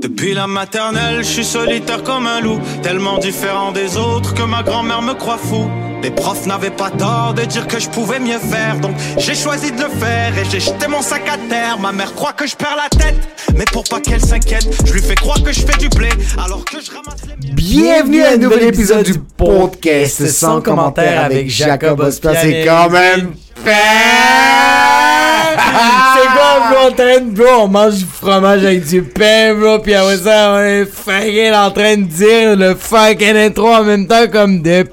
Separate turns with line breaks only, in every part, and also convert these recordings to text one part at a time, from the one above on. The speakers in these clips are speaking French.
Depuis la maternelle, je suis solitaire comme un loup, tellement différent des autres que ma grand-mère me croit fou. Les profs n'avaient pas tort de dire que je pouvais mieux faire, donc j'ai choisi de le faire et j'ai jeté mon sac à terre. Ma mère croit que je perds la tête, mais pour pas qu'elle s'inquiète, je lui fais croire que je fais du blé alors que je ramasse les.
Bienvenue à un nouvel épisode du podcast sans commentaire avec Jacob Ospia. C'est quand même
C'est quoi, bro? En train de, bro, on mange du fromage avec du pain, bro, pis après ça, on est fucking en train de dire le fucking intro en même temps comme des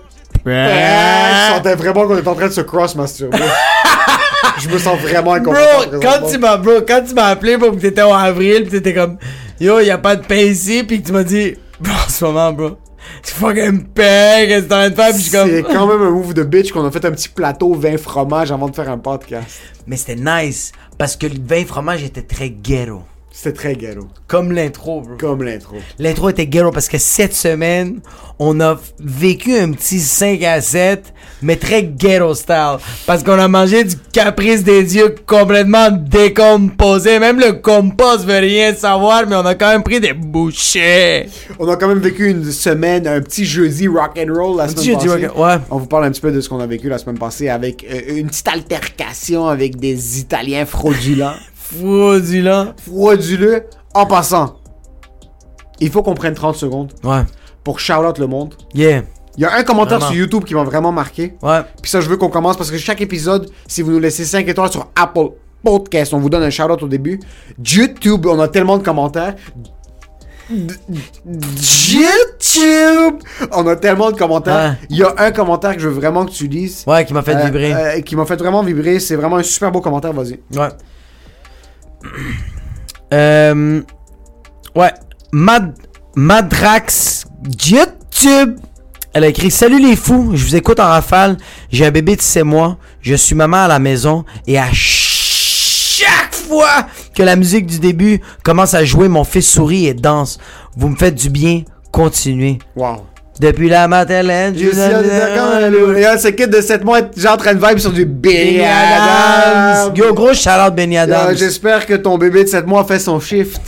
Je sentais vraiment qu'on est en train de se cross-masturber. Je me sens vraiment
Bro,
inconfortable.
quand tu m'as, bro, quand tu m'as appelé pour que t'étais en avril, pis t'étais comme, yo, y a pas de pain ici, pis que tu m'as dit, bro, en ce moment, bro, tu fucking pain, qu'est-ce que t'es en train de faire, pis je suis
C'est
comme,
quand même un move de bitch qu'on a fait un petit plateau vin fromage avant de faire un podcast.
mais c'était nice, parce que le vin fromage était très ghetto.
C'était très ghetto.
Comme l'intro, bro.
Comme l'intro.
L'intro était ghetto parce que cette semaine, on a vécu un petit 5 à 7, mais très ghetto style. Parce qu'on a mangé du caprice des dieux complètement décomposé. Même le compost veut rien savoir, mais on a quand même pris des bouchées.
On a quand même vécu une semaine, un petit jeudi rock and roll la semaine
petit
passée.
ouais.
On vous parle un petit peu de ce qu'on a vécu la semaine passée avec euh, une petite altercation avec des Italiens fraudulents.
Fraudulent.
frauduleux. En passant, il faut qu'on prenne 30 secondes
Ouais.
pour shout out le monde.
Yeah.
Il y a un commentaire
Vraiment.
sur YouTube qui m'a vraiment marqué.
Ouais.
Puis ça, je veux qu'on commence parce que chaque épisode, si vous nous laissez 5 étoiles sur Apple Podcast, on vous donne un shout out au début. YouTube, on a tellement de commentaires. YouTube! On a tellement de commentaires.
Ouais.
Il y a un commentaire que je veux vraiment que tu lises.
Ouais, qui m'a fait
Euh,
vibrer.
euh, qui m'a fait vraiment vibrer. C'est vraiment un super beau commentaire, vas-y.
Ouais. Euh, ouais. Mad, Madrax YouTube. Elle a écrit Salut les fous, je vous écoute en rafale. J'ai un bébé de 6 mois. Je suis maman à la maison. Et à chaque fois que la musique du début commence à jouer, mon fils sourit et danse. Vous me faites du bien. Continuez.
Wow.
Depuis la maternelle,
Je suis Regarde, ce kid de 7 mois déjà en train de vibe sur du Benny Adams.
Yo, gros shout-out Benny Adams.
J'espère que ton bébé de 7 mois fait son shift.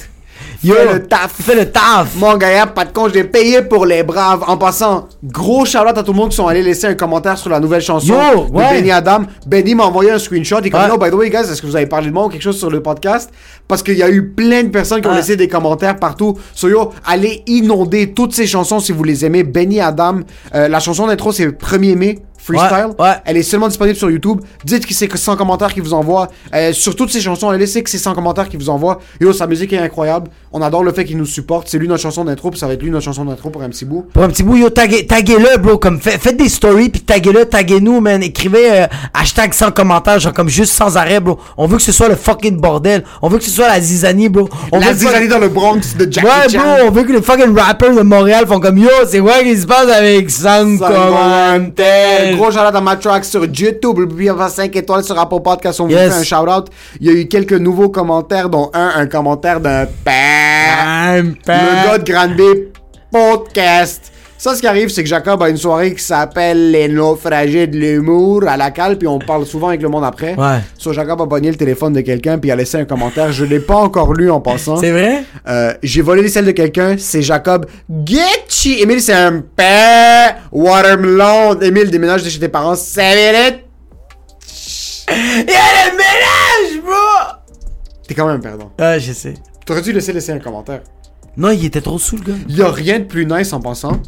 Yo,
Fais le taf.
Fais le taf.
Mon gars, pas de con, je l'ai payé pour les braves. En passant, gros shout-out à tout le monde qui sont allés laisser un commentaire sur la nouvelle chanson
Yo,
de
ouais.
Benny Adam. Benny m'a envoyé un screenshot. Il est comme,
Ouais.
yo, by the way, guys, est-ce que vous avez parlé de moi ou quelque chose sur le podcast? Parce qu'il y a eu plein de personnes qui ont
Ouais.
laissé des commentaires partout. So, yo, allez inonder toutes ces chansons si vous les aimez. Benny Adam. Euh, la chanson d'intro, c'est 1er mai. Freestyle.
Ouais, ouais.
Elle est seulement disponible sur YouTube. Dites que c'est que 100 commentaires qui vous envoient. Euh, sur toutes ces chansons, allez laisser que c'est 100 commentaires qui vous envoient. Yo, sa musique est incroyable. On adore le fait qu'il nous supporte. C'est lui notre chanson d'intro, puis ça va être lui notre chanson d'intro pour un petit bout.
Pour un petit bout, yo, taguez- taguez-le, bro. Comme, fait- faites des stories, puis taguez-le, taguez-nous, man. Écrivez euh, hashtag sans commentaire, genre comme juste sans arrêt, bro. On veut que ce soit le fucking bordel. On veut que ce soit la zizanie, bro. On
La
veut que-
zizanie dans le Bronx de Jackie
Ouais,
Chan.
bro, on veut que les fucking rappers de Montréal font comme yo, c'est quoi qui se passe avec sans
Sans Gros shout-out à ma track sur YouTube. Oubliez pas 5 étoiles sur Apple Podcast. On vous
Yes.
fait un shout-out. Il y a eu quelques nouveaux commentaires, dont un, un commentaire d'un. Le gars de Grande B Podcast. Ça, ce qui arrive, c'est que Jacob a une soirée qui s'appelle Les naufragés de l'humour à la cale, puis on parle souvent avec le monde après.
Ouais.
So, Jacob a pogné le téléphone de quelqu'un, puis il a laissé un commentaire. Je l'ai pas encore lu en passant.
C'est vrai?
Euh, j'ai volé les selles de quelqu'un, c'est Jacob Getchi. Émile, c'est un père. Watermelon. Émile, déménage de chez tes parents. 5 minutes.
Il y a le ménage, bro!
T'es quand même perdant.
Ah, je sais.
T'aurais dû laisser laisser un commentaire.
Non, il était trop sous le gars.
Y a rien de plus nice en passant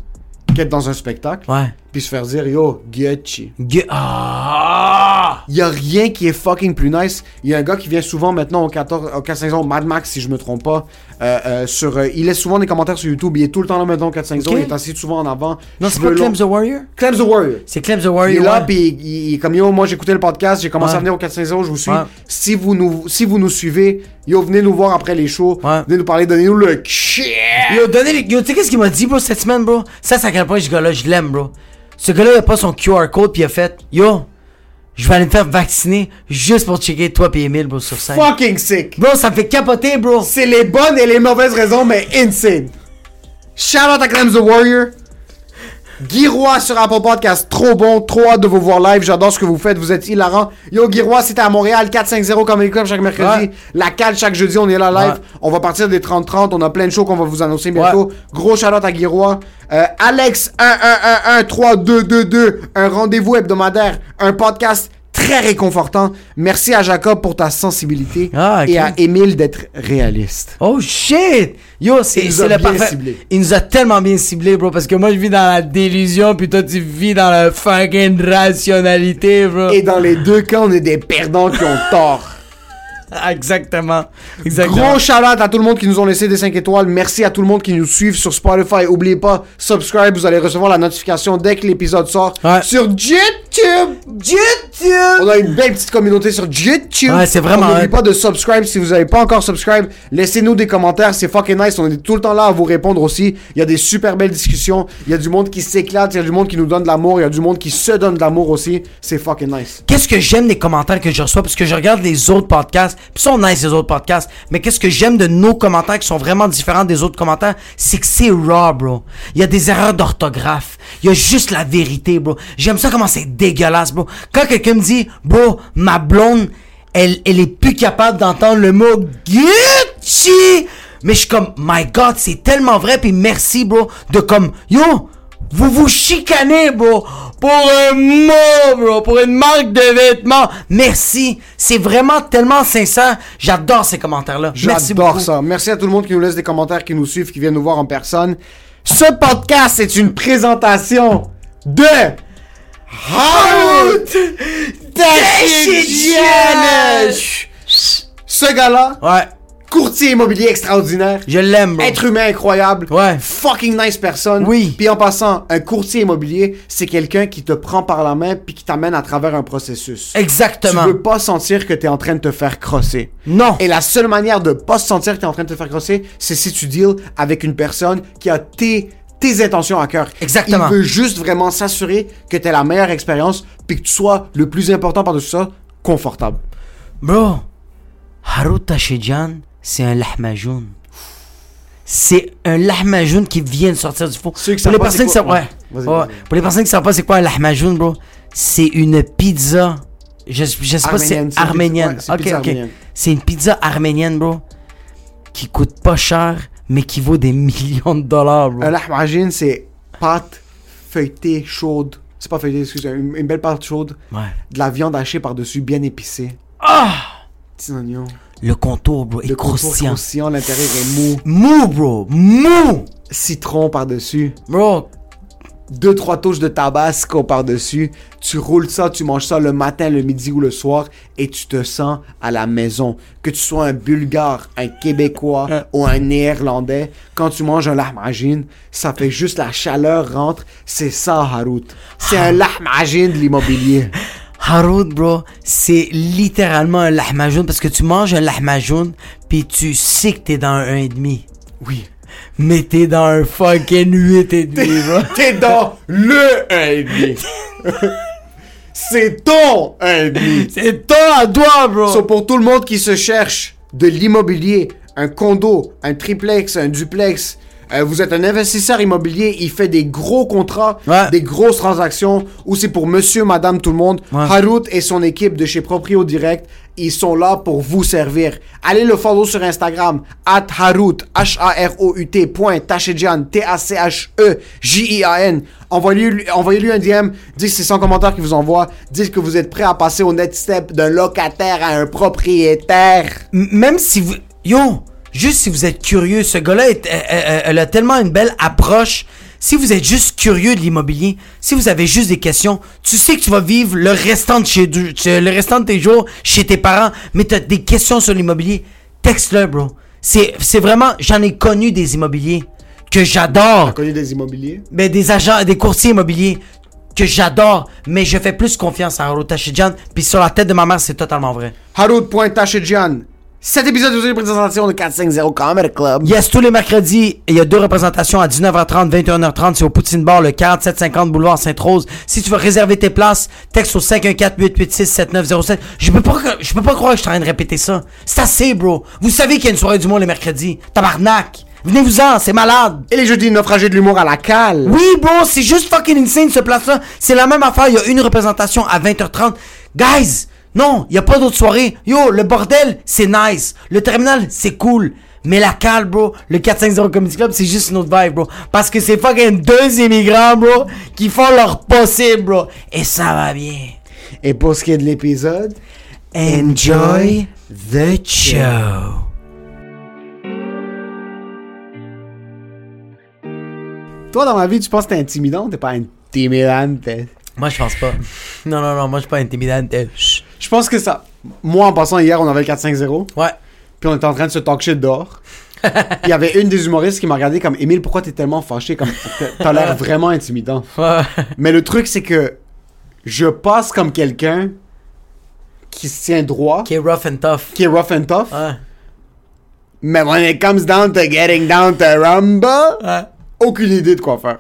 qu'être dans un spectacle
Ouais.
puis se faire dire yo, Gucci.
Gue- Ah!
Y a rien qui est fucking plus nice. Il y a un gars qui vient souvent maintenant au 14, au 4 ans, Mad Max si je me trompe pas. Euh, euh, sur, euh, il laisse souvent des commentaires sur YouTube. Il est tout le temps là maintenant au 4
Ok.
Il est assis souvent en avant.
Non, c'est pas Clem the Warrior?
Clem the Warrior.
C'est Clem the
Il
Warrior.
est là, puis il, il est comme yo, moi j'écoutais le podcast, j'ai commencé
Ouais.
à venir au 450, je vous suis.
Ouais.
Si vous nous si vous nous suivez, yo, venez nous voir après les shows,
Ouais.
venez nous parler, donnez-nous le.
Yo, donnez Yo, tu sais qu'est-ce qu'il m'a dit, bro, cette semaine, bro? Ça, c'est à quel point ce gars-là, je l'aime, bro. Ce gars-là, il a pas son QR code, puis il a fait, yo, je vais aller me faire vacciner juste pour checker toi pis Emile, bro, sur scène.
Fucking sick.
Bro, ça me fait capoter, bro.
C'est les bonnes et les mauvaises raisons, mais insane. Shout out à Clem the Warrior. Guy Roy sur Apple Podcast, trop bon, trop hâte de vous voir live, j'adore ce que vous faites, vous êtes hilarant. Yo, Guy Roy, c'était à Montréal, 450 Comedy Club chaque mercredi.
Ouais.
La cale chaque jeudi, on est là live.
Ouais.
On va partir des 30-30, on a plein de shows qu'on va vous annoncer bientôt. Gros shout out à Guy Roy. Euh, Alex 1111322, un rendez-vous hebdomadaire, un podcast très réconfortant. Merci à Jacob pour ta sensibilité
Ah, ok.
et à Émile d'être réaliste.
Oh shit! Yo, c'est le
bien
parfait.
ciblé.
Il nous a tellement bien ciblé, bro, parce que moi je vis dans la délusion, puis toi tu vis dans la fucking rationalité, bro.
Et dans les deux cas, on est des perdants qui ont tort.
Exactement. Exactement.
Gros shout out à tout le monde qui nous ont laissé des 5 étoiles. Merci à tout le monde qui nous suit sur Spotify. Oubliez pas, subscribe, vous allez recevoir la notification dès que l'épisode sort.
Ouais.
Sur YouTube!
YouTube!
On a une belle petite communauté sur YouTube.
Ouais, c'est vraiment
N'oubliez pas de subscribe si vous n'avez pas encore subscribe. Laissez-nous des commentaires, c'est fucking nice. On est tout le temps là à vous répondre aussi. Il y a des super belles discussions. Il y a du monde qui s'éclate, il y a du monde qui nous donne de l'amour, il y a du monde qui se donne de l'amour aussi. C'est fucking nice.
Qu'est-ce que j'aime des commentaires que je reçois? Parce que je regarde les autres podcasts, puis sont nice les autres podcasts, mais qu'est-ce que j'aime de nos commentaires qui sont vraiment différents des autres commentaires, c'est que c'est raw, bro. Il y a des erreurs d'orthographe, il y a juste la vérité, bro. J'aime ça comment c'est dégueulasse, bro. Quand quelqu'un me dit, bro, ma blonde, elle, elle est plus capable d'entendre le mot Gucci, mais je suis comme, my God, c'est tellement vrai, puis merci, bro, de comme, yo, vous vous chicanez, bro, pour un mot, bro, pour une marque de vêtements. Merci. C'est vraiment tellement sincère. J'adore ces commentaires-là. Merci
J'adore ça. Merci à tout le monde qui nous laisse des commentaires, qui nous suivent, qui viennent nous voir en personne. Ce podcast est une présentation de Harout Tachidjian. Ce gars-là,
Ouais.
Courtier immobilier extraordinaire,
Je l'aime, bro.
être humain incroyable,
Ouais.
fucking nice personne.
Oui.
Puis en passant, un courtier immobilier, c'est quelqu'un qui te prend par la main puis qui t'amène à travers un processus.
Exactement.
Tu veux pas sentir que t'es en train de te faire crosser.
Non.
Et la seule manière de pas se sentir que t'es en train de te faire crosser, c'est si tu deals avec une personne qui a tes, tes intentions à cœur.
Exactement.
Il veut juste vraiment s'assurer que t'aies la meilleure expérience puis que tu sois, le plus important par-dessus ça, confortable.
Bro, Harut Tachidjian, c'est un lahmajoun. C'est un lahmajoun qui vient de sortir du four.
Ceux qui
Pour les
pas
personnes qui savent, ouais. Ouais. Pour les personnes qui savent pas c'est quoi un lahmajoun, bro, c'est une pizza. Je, je sais pas si
Arménienne,
c'est arménienne.
pizza- ouais, c'est une
ok,
pizza
ok.
arménienne.
C'est une pizza arménienne, bro, qui coûte pas cher, mais qui vaut des millions de dollars, bro.
Un lahmajin, c'est pâte feuilletée chaude. C'est pas feuilletée, excusez, une, une belle pâte chaude.
Ouais.
De la viande hachée par-dessus, bien épicée.
Ah!
Petits oignons.
Le contour, bro, est
Le contour
croustillant.
croustillant, l'intérieur est mou.
Mou, bro, mou!
Citron par-dessus.
Bro,
deux trois touches de tabasco par-dessus, tu roules ça, tu manges ça le matin, le midi ou le soir et tu te sens à la maison. Que tu sois un bulgare, un québécois
Hein.
ou un néerlandais, quand tu manges un lahmacun, ça fait juste la chaleur rentre, c'est ça Harout. C'est un lahmacun de l'immobilier.
Haroud, bro, c'est littéralement un lahmajoun parce que tu manges un lahmajoun puis tu sais que t'es dans un 1,5.
Oui.
Mais t'es dans un fucking 8,5, bro.
T'es dans le 1,5. c'est ton 1,5.
C'est toi à toi, bro.
So, pour tout le monde qui se cherche de l'immobilier, un condo, un triplex, un duplex, euh, vous êtes un investisseur immobilier, il fait des gros contrats,
Ouais.
des grosses transactions, ou c'est pour monsieur, madame, tout le monde.
Ouais.
Harout et son équipe de chez Proprio Direct ils sont là pour vous servir. Allez le follow sur Instagram, at Harut, H-A-R-O-U-T, point, T-A-C-H-E-J-I-A-N. Envoyez-lui envoyez un DM, dites que c'est son commentaire qui vous envoie, dites que vous êtes prêt à passer au next step d'un locataire à un propriétaire.
M- même si vous. Yo, juste si vous êtes curieux, ce gars-là, est- elle, elle- elle a tellement une belle approche. Si vous êtes juste curieux de l'immobilier, si vous avez juste des questions, tu sais que tu vas vivre le restant de, chez, le restant de tes jours chez tes parents, mais tu as des questions sur l'immobilier, texte-le, bro. C'est c'est vraiment. J'en ai connu des immobiliers que j'adore.
Connu des immobiliers?
Mais des agents, des courtiers immobiliers que j'adore, mais je fais plus confiance à Harold Tachidjan, puis sur la tête de ma mère, c'est totalement vrai.
Harut.Tachedjian. Cet épisode est une présentation de 450 Comedy Club.
Yes, tous les mercredis, il y a deux représentations à 19h30, 21h30. C'est au Poutine Bar, le 4750 boulevard Sainte-Rose. Si tu veux réserver tes places, texte au 514-886-7907. Je peux pas, je peux pas croire que je suis en train de répéter ça. C'est assez, bro. Vous savez qu'il y a une soirée du monde les mercredis. Tabarnak. Venez-vous-en, c'est malade.
Et les jeudis, naufragés de l'humour à la cale.
Oui, bro, c'est juste fucking insane ce place-là. C'est la même affaire. Il y a une représentation à 20h30. Guys, non, il y a pas d'autre soirée. Yo, le bordel, c'est nice. Le terminal, c'est cool. Mais la cale, bro, le 450 Comedy Club, c'est juste une autre vibe, bro. Parce que c'est fucking deux immigrants, bro, qui font leur possible, bro. Et ça va bien.
Et pour ce qui est de l'épisode,
Enjoy the show.
toi dans ma vie, tu penses que t'es intimidant ou t'es pas intimidante?
Moi, je pense pas. Non, non, non, moi, je suis pas intimidante. Chut.
Je pense que ça. Moi, en passant hier, on avait le 4-5-0.
Ouais.
Puis on était en train de se talk shit dehors. Il y avait une des humoristes qui m'a regardé comme Émile, pourquoi t'es tellement fâché? Comme t'as- l'air vraiment intimidant.
Ouais.
Mais le truc, c'est que je passe comme quelqu'un qui se tient droit,
Qui est rough and tough.
qui est rough and tough.
Ouais.
Mais when it comes down to getting down to rumble,
Ouais.
aucune idée de quoi faire.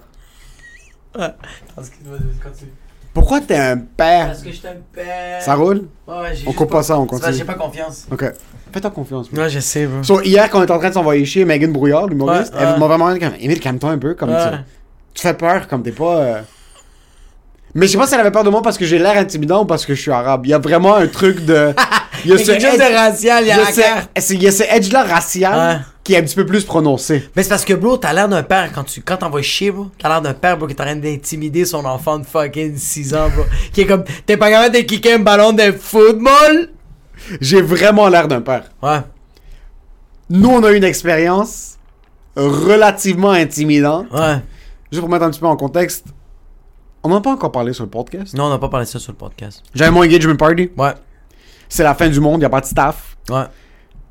Excuse-moi, continue.
Pourquoi t'es un père?
Parce que je t'aime pas.
Ça roule?
Ouais, ouais, j'ai
On coupe pas ça, on continue.
J'ai pas confiance.
Ok. Fais-toi confiance.
Ouais, je sais, bro.
So, hier, quand on était en train de s'envoyer chier, Megan Brouillard, l'humoriste,
Ouais,
elle m'a vraiment dit comme Émile, calme-toi un peu. Comme
Ouais.
tu, tu fais peur, comme t'es pas. euh, Mais je sais pas si elle avait peur de moi parce que j'ai l'air intimidant ou parce que je suis arabe. Il y a vraiment un truc de. Il y a
a quelque chose de racial, il y a la
ce-
carte.
c'est- Il y a ce edge-là racial
Ouais.
Qui est un petit peu plus prononcé.
Mais c'est parce que, bro, t'as l'air d'un père quand tu quand t'envoies chier, bro. T'as l'air d'un père, bro, qui est en train d'intimider son enfant de fucking 6 ans, bro. Qui est comme, t'es pas capable de kicker un ballon de football?
J'ai vraiment l'air d'un père.
Ouais.
Nous, on a eu une expérience relativement intimidante.
Ouais.
Juste pour mettre un petit peu en contexte, on n'en a pas encore parlé sur le podcast.
Non, on n'a pas parlé ça sur le podcast.
J'avais mon engagement party.
Ouais.
C'est la fin du monde, il a pas de staff.
Ouais.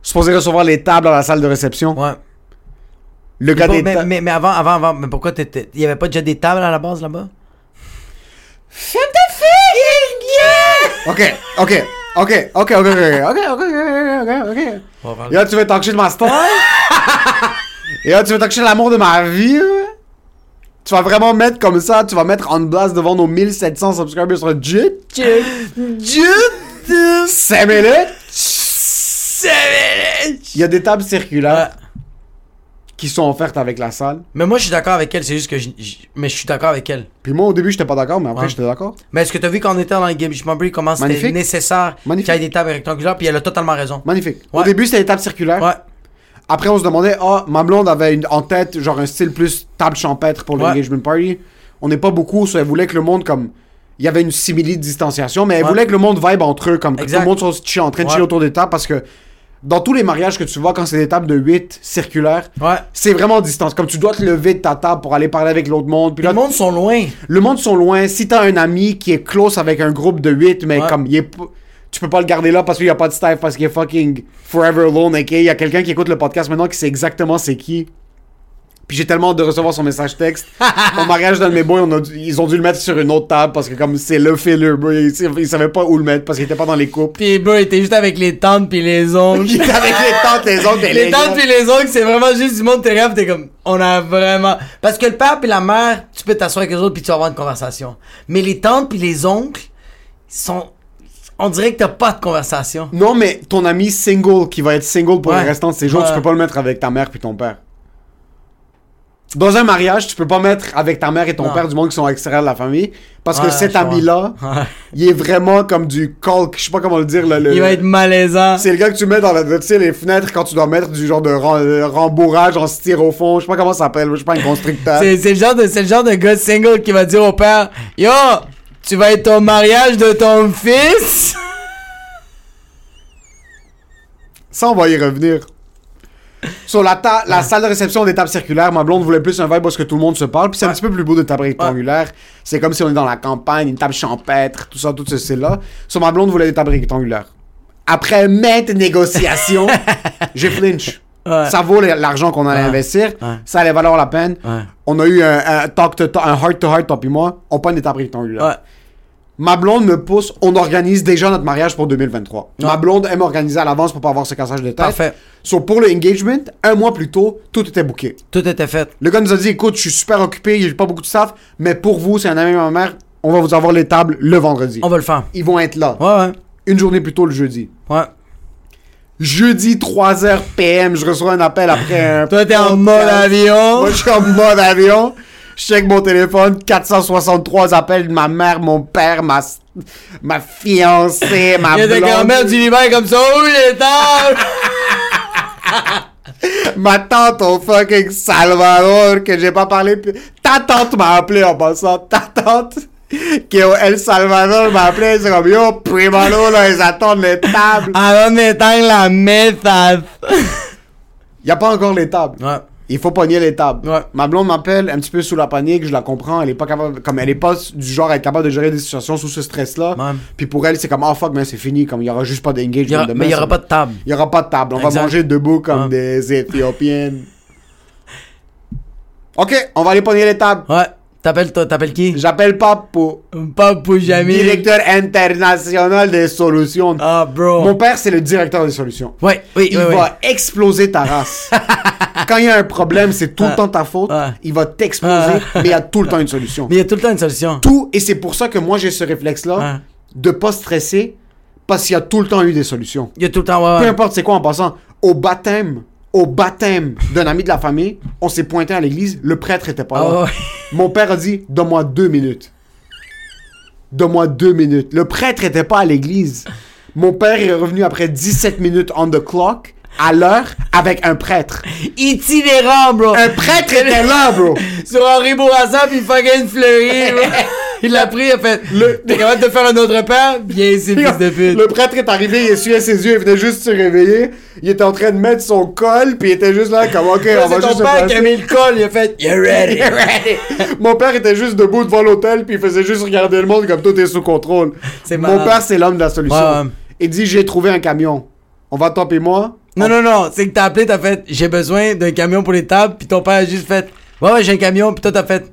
Supposé recevoir les tables à la salle de réception.
Ouais.
Le gars
Pas-
des
mais,
tables.
mais, mais avant, avant, avant, mais pourquoi t'étais. Il y avait pas déjà des tables à la base là-bas?
Ok, ok, ok, ok, ok, ok, ok, ok, ok, ok, ok.
On va
Et là, tu veux talk de ma star? Et là, tu veux talk de l'amour de ma vie? Tu vas vraiment mettre comme ça, tu vas mettre en blast devant nos 1700 subscribers sur Jit?
Dieu
5 minutes? Il y a des tables circulaires qui sont offertes avec la salle.
Mais moi, je suis d'accord avec elle, c'est juste que je. je- Mais je suis d'accord avec elle.
Puis moi, au début, j'étais pas d'accord, mais après,
Ouais.
j'étais d'accord.
Mais est-ce que t'as vu quand on était dans les Game Break comment c'était
Magnifique.
nécessaire qu'il
Magnifique.
y ait des tables rectangulaires, puis elle a totalement raison.
Magnifique. Au
Ouais.
début, c'était des tables circulaires.
Ouais.
Après, on se demandait, ah, ma blonde avait une- en tête, genre un style plus table champêtre pour
Ouais.
l'engagement party. On n'est pas beaucoup, so elle voulait que le monde, comme. Il y avait une simili de distanciation, mais elle
Ouais.
voulait que le monde vibe entre eux, comme que
Exact.
tout le monde soit chill- en train de
Ouais.
chiller autour des tables, parce que dans tous les mariages que tu vois, quand c'est des tables de 8 circulaires,
Ouais.
c'est vraiment distance. Comme tu dois te lever de ta table pour aller parler avec l'autre monde. Puis là,
le monde sont loin.
le monde sont loin. Si t'as un ami qui est close avec un groupe de 8, mais
Ouais.
comme il est tu peux pas le garder là parce qu'il y a pas de staff, parce qu'il est fucking forever alone, ok? Il y a quelqu'un qui écoute le podcast maintenant qui sait exactement c'est qui. Puis j'ai tellement hâte de recevoir son message texte. Au mariage de mes boys, on a dû- ils ont dû le mettre sur une autre table parce que comme c'est le filler, bro. Ils, ils savaient pas où le mettre parce qu'il était pas dans les coupes.
Puis bro, il était juste avec les tantes puis les oncles.
Il était avec les tantes, les oncles
les
les
tantes puis les oncles, c'est vraiment juste du monde t'es grave, t'es comme on a vraiment parce que le père puis la mère, tu peux t'asseoir avec les autres puis tu vas avoir une conversation. Mais les tantes puis les oncles sont on dirait que t'as pas de conversation.
Non, mais ton ami single qui va être single pour
Ouais.
le restant de ses jours, tu peux pas le mettre avec ta mère puis ton père. Dans un mariage, tu peux pas mettre avec ta mère et ton
Non.
père du monde qui sont extérieurs de la famille. Parce
Ouais,
que cet ami-là,
Ouais.
il est vraiment comme du colk. Je sais pas comment le dire. là, le-
Il va être malaisant.
C'est le gars que tu mets dans la, tu sais, les fenêtres quand tu dois mettre du genre de euh, rembourrage en styrofoam. Je sais pas comment ça s'appelle. Je sais pas, un constructeur.
C'est c'est le, genre de- c'est le genre de gars single qui va dire au père Yo, tu vas être au mariage de ton fils
Ça, on va y revenir. Sur la, ta- la salle de réception des tables circulaires, ma blonde voulait plus un vibe parce que tout le monde se parle. Puis c'est un petit peu plus beau de table rectangulaire. C'est comme si on est dans la campagne, une table champêtre, tout ça, tout ce style-là. Sur ma blonde voulait des tables rectangulaires. Après maintes négociations, j'ai flinch.
Ouais.
Ça vaut l'argent qu'on allait
Ouais.
investir.
Ouais.
Ça allait valoir la peine. On a eu un, un talk to talk, un heart to heart, toi puis moi. On prend des tables rectangulaires. Ma blonde me pousse, on organise déjà notre mariage pour 2023. Ma blonde aime organiser à l'avance pour pas avoir ce cassage de tête.
Parfait.
So, pour le engagement, un mois plus tôt, tout était booké.
Tout était fait.
Le gars nous a dit, écoute, je suis super occupé, j'ai pas beaucoup de staff, mais pour vous, c'est un ami de ma mère, on va vous avoir les tables le vendredi.
On va le faire.
Ils vont être là.
Ouais, ouais.
Une journée plus tôt le jeudi.
Ouais.
Jeudi, 3h PM, je reçois un appel après un...
Toi, t'es en mode avion.
Moi, je suis en mode avion. Je check mon téléphone, 463 appels de ma mère, mon père, ma, ma fiancée, ma
Il y a des
blonde.
grand-mères du Liban comme ça. Oh, les tables
Ma tante au fucking Salvador, que j'ai pas parlé. plus- Ta tante m'a appelé en passant. Ta tante, qui est au El Salvador, m'a appelé. C'est comme, yo, primalo, là, ils attendent les tables.
¿A dónde están las mesas?
Y a pas encore les tables.
Ouais.
Il faut pogner les tables.
Ouais.
Ma blonde m'appelle un petit peu sous la panique, je la comprends. Elle est pas capable, comme elle est pas du genre à être capable de gérer des situations sous ce stress-là.
Ouais.
Puis pour elle, c'est comme, oh fuck, mais c'est fini. Comme il y aura juste pas d'engagement demain.
mais il y aura pas de table.
Il y aura pas de table. On va manger debout comme
Ouais.
des Éthiopiennes. Ok, on va aller pogner les tables.
Ouais. T'appelles toi, t'appelles qui?
J'appelle Papo,
Pas pour jamais.
directeur international des solutions.
Ah, bro.
Mon père, c'est le directeur des solutions.
Ouais, oui,
Il
oui, oui.
va exploser ta race. Quand il y a un problème, c'est tout le temps ta faute.
Ouais.
Il va t'exploser, mais il y a tout le temps une solution.
Mais il y a tout le temps une solution.
Tout, et c'est pour ça que moi j'ai ce réflexe-là de pas stresser, parce qu'il y a tout le temps eu des solutions.
Il y a tout le temps, ouais,
Peu importe c'est quoi en passant. Au baptême, au baptême d'un ami de la famille, on s'est pointé à l'église, le prêtre était pas là.
Ah.
Mon père a dit Donne-moi deux minutes. Donne-moi deux minutes. Le prêtre était pas à l'église. Mon père est revenu après 17 minutes on the clock, à l'heure, avec un prêtre.
Itinérant, bro.
Un prêtre était là, bro.
Sur Henri Bourassa, puis fucking fleuri, bro. Il l'a pris, il a fait. T'es capable de faire un autre père? Bien ici, fils de pute.
Le prêtre est arrivé, il essuyait ses yeux, il venait juste se réveiller. Il était en train de mettre son col, puis il était juste là, comme ok, on va
C'est
juste
ton
se
père qui a mis le col, il a fait. You're ready.
Mon père était juste debout devant l'hôtel, puis il faisait juste regarder le monde comme tout est sous contrôle.
C'est
Mon père, c'est l'homme de la solution.
Ouais.
Il dit J'ai trouvé un camion. On va taper moi.
Non, non, non, c'est que t'as appelé, t'as fait, j'ai besoin d'un camion pour les tables, puis ton père a juste fait, ouais, ouais, j'ai un camion, puis toi t'as fait,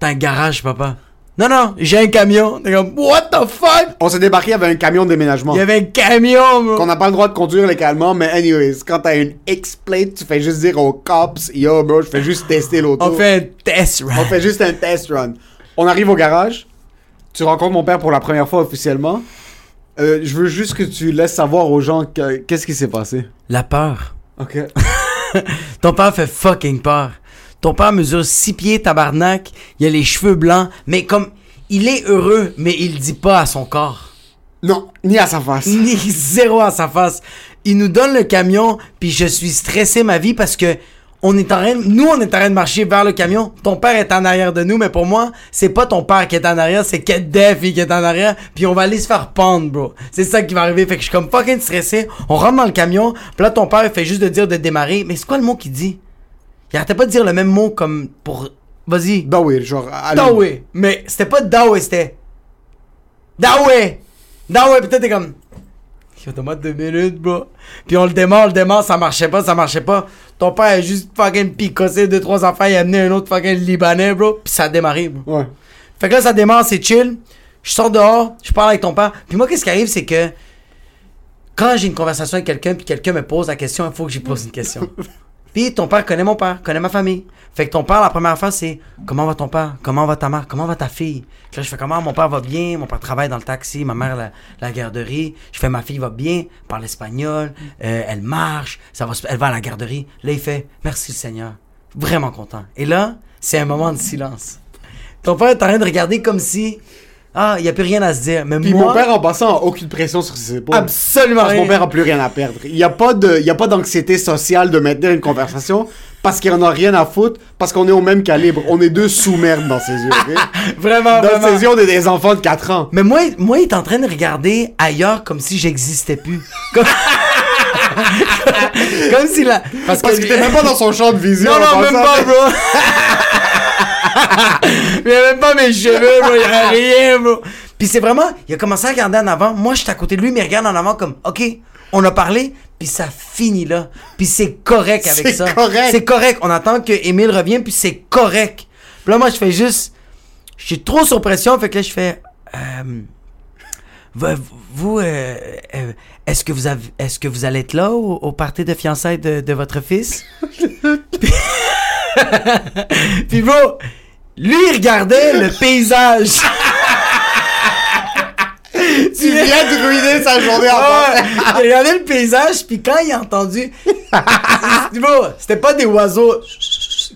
t'as un garage, papa. Non, non, j'ai un camion. T'es comme, what the fuck?
On s'est débarqué avec un camion de déménagement.
Il y avait un camion, bro.
Qu'on n'a pas le droit de conduire légalement, mais anyways, quand t'as une X-plate, tu fais juste dire aux cops Yo, bro, je fais juste tester l'auto.
On fait un test ride.
On fait juste un test run. On arrive au garage. Tu rencontres mon père pour la première fois officiellement. Euh, je veux juste que tu laisses savoir aux gens que- qu'est-ce qui s'est passé.
La peur.
Ok.
Ton père fait fucking peur. Ton père mesure 6 pieds, tabarnak. Il a les cheveux blancs, mais comme, il est heureux, mais il dit pas à son corps.
Non, ni à sa face.
Ni zéro à sa face. Il nous donne le camion, puis je suis stressé ma vie parce que on est en train, nous on est en train de marcher vers le camion. Ton père est en arrière de nous, mais pour moi, c'est pas ton père qui est en arrière, c'est Kedef qui est en arrière, puis on va aller se faire pendre, bro. C'est ça qui va arriver. Fait que je suis comme fucking stressé. On rentre dans le camion, puis là ton père il fait juste de dire de démarrer. Mais c'est quoi le mot qu'il dit? Il arrêtait pas de dire le même mot comme pour. Vas-y.
Dawei, genre.
Dawei. Mais c'était pas Dawei, c'était. Dawei, pis toi, t'es comme. Yo, donne-moi deux minutes, bro. Puis on le démarre, on le démarre, ça marchait pas, ça marchait pas. Ton père a juste fucking picossé deux, trois enfants, il a amené un autre fucking Libanais, bro. Puis ça a démarré, bro.
Ouais.
Fait que là, ça démarre, c'est chill. Je sors dehors, je parle avec ton père. Puis moi, qu'est-ce qui arrive, c'est que quand j'ai une conversation avec quelqu'un, puis quelqu'un me pose la question, il faut que j'y pose une question. puis ton père connaît mon père, connaît ma famille. Fait que ton père, la première fois, c'est comment va ton père? Comment va ta mère? Comment va ta fille? Puis là, je fais comment? Mon père va bien, mon père travaille dans le taxi, ma mère la, la garderie. Je fais ma fille va bien, parle espagnol, euh, elle marche, ça va, elle va à la garderie. Là, il fait merci le Seigneur. Vraiment content. Et là, c'est un moment de silence. Ton père est en train de regarder comme si. Ah, il n'y a plus rien à se dire. Mais
Puis
moi.
mon père, en passant, a aucune pression sur ses épaules.
Absolument
Parce que mon père a plus rien à perdre. Il n'y a pas d'anxiété sociale de maintenir une conversation parce qu'il en a rien à foutre parce qu'on est au même calibre. On est deux sous-merdes dans ses yeux. ok?
Vraiment,
Dans
vraiment.
ses yeux, on est des enfants de 4 ans.
Mais moi, moi, il est en train de regarder ailleurs comme si j'existais plus. Comme, comme si là. Parce,
Parce que
lui-
t'es même pas dans son champ de vision.
Non, non, même pas, bro. Il y a même pas mes cheveux, bro. Il y a rien, bro. Puis c'est vraiment, il a commencé à regarder en avant. Moi, j'étais à côté de lui, mais il regarde en avant comme, OK, on a parlé, puis ça finit là. Puis c'est correct avec
C'est
ça.
correct.
C'est correct. On attend que Émile revienne, puis c'est correct. Puis là, moi, je fais juste, je suis trop sur pression, fait que là, je fais, euh, vous, vous, euh, euh, est-ce que vous avez, est-ce que vous allez être là au, au party de fiançailles de, de votre fils? puis, puis bro, lui il regardait le paysage.
Tu viens de ruiner sa journée en
Ouais, il regardait le paysage, puis quand il a entendu, c'était pas des oiseaux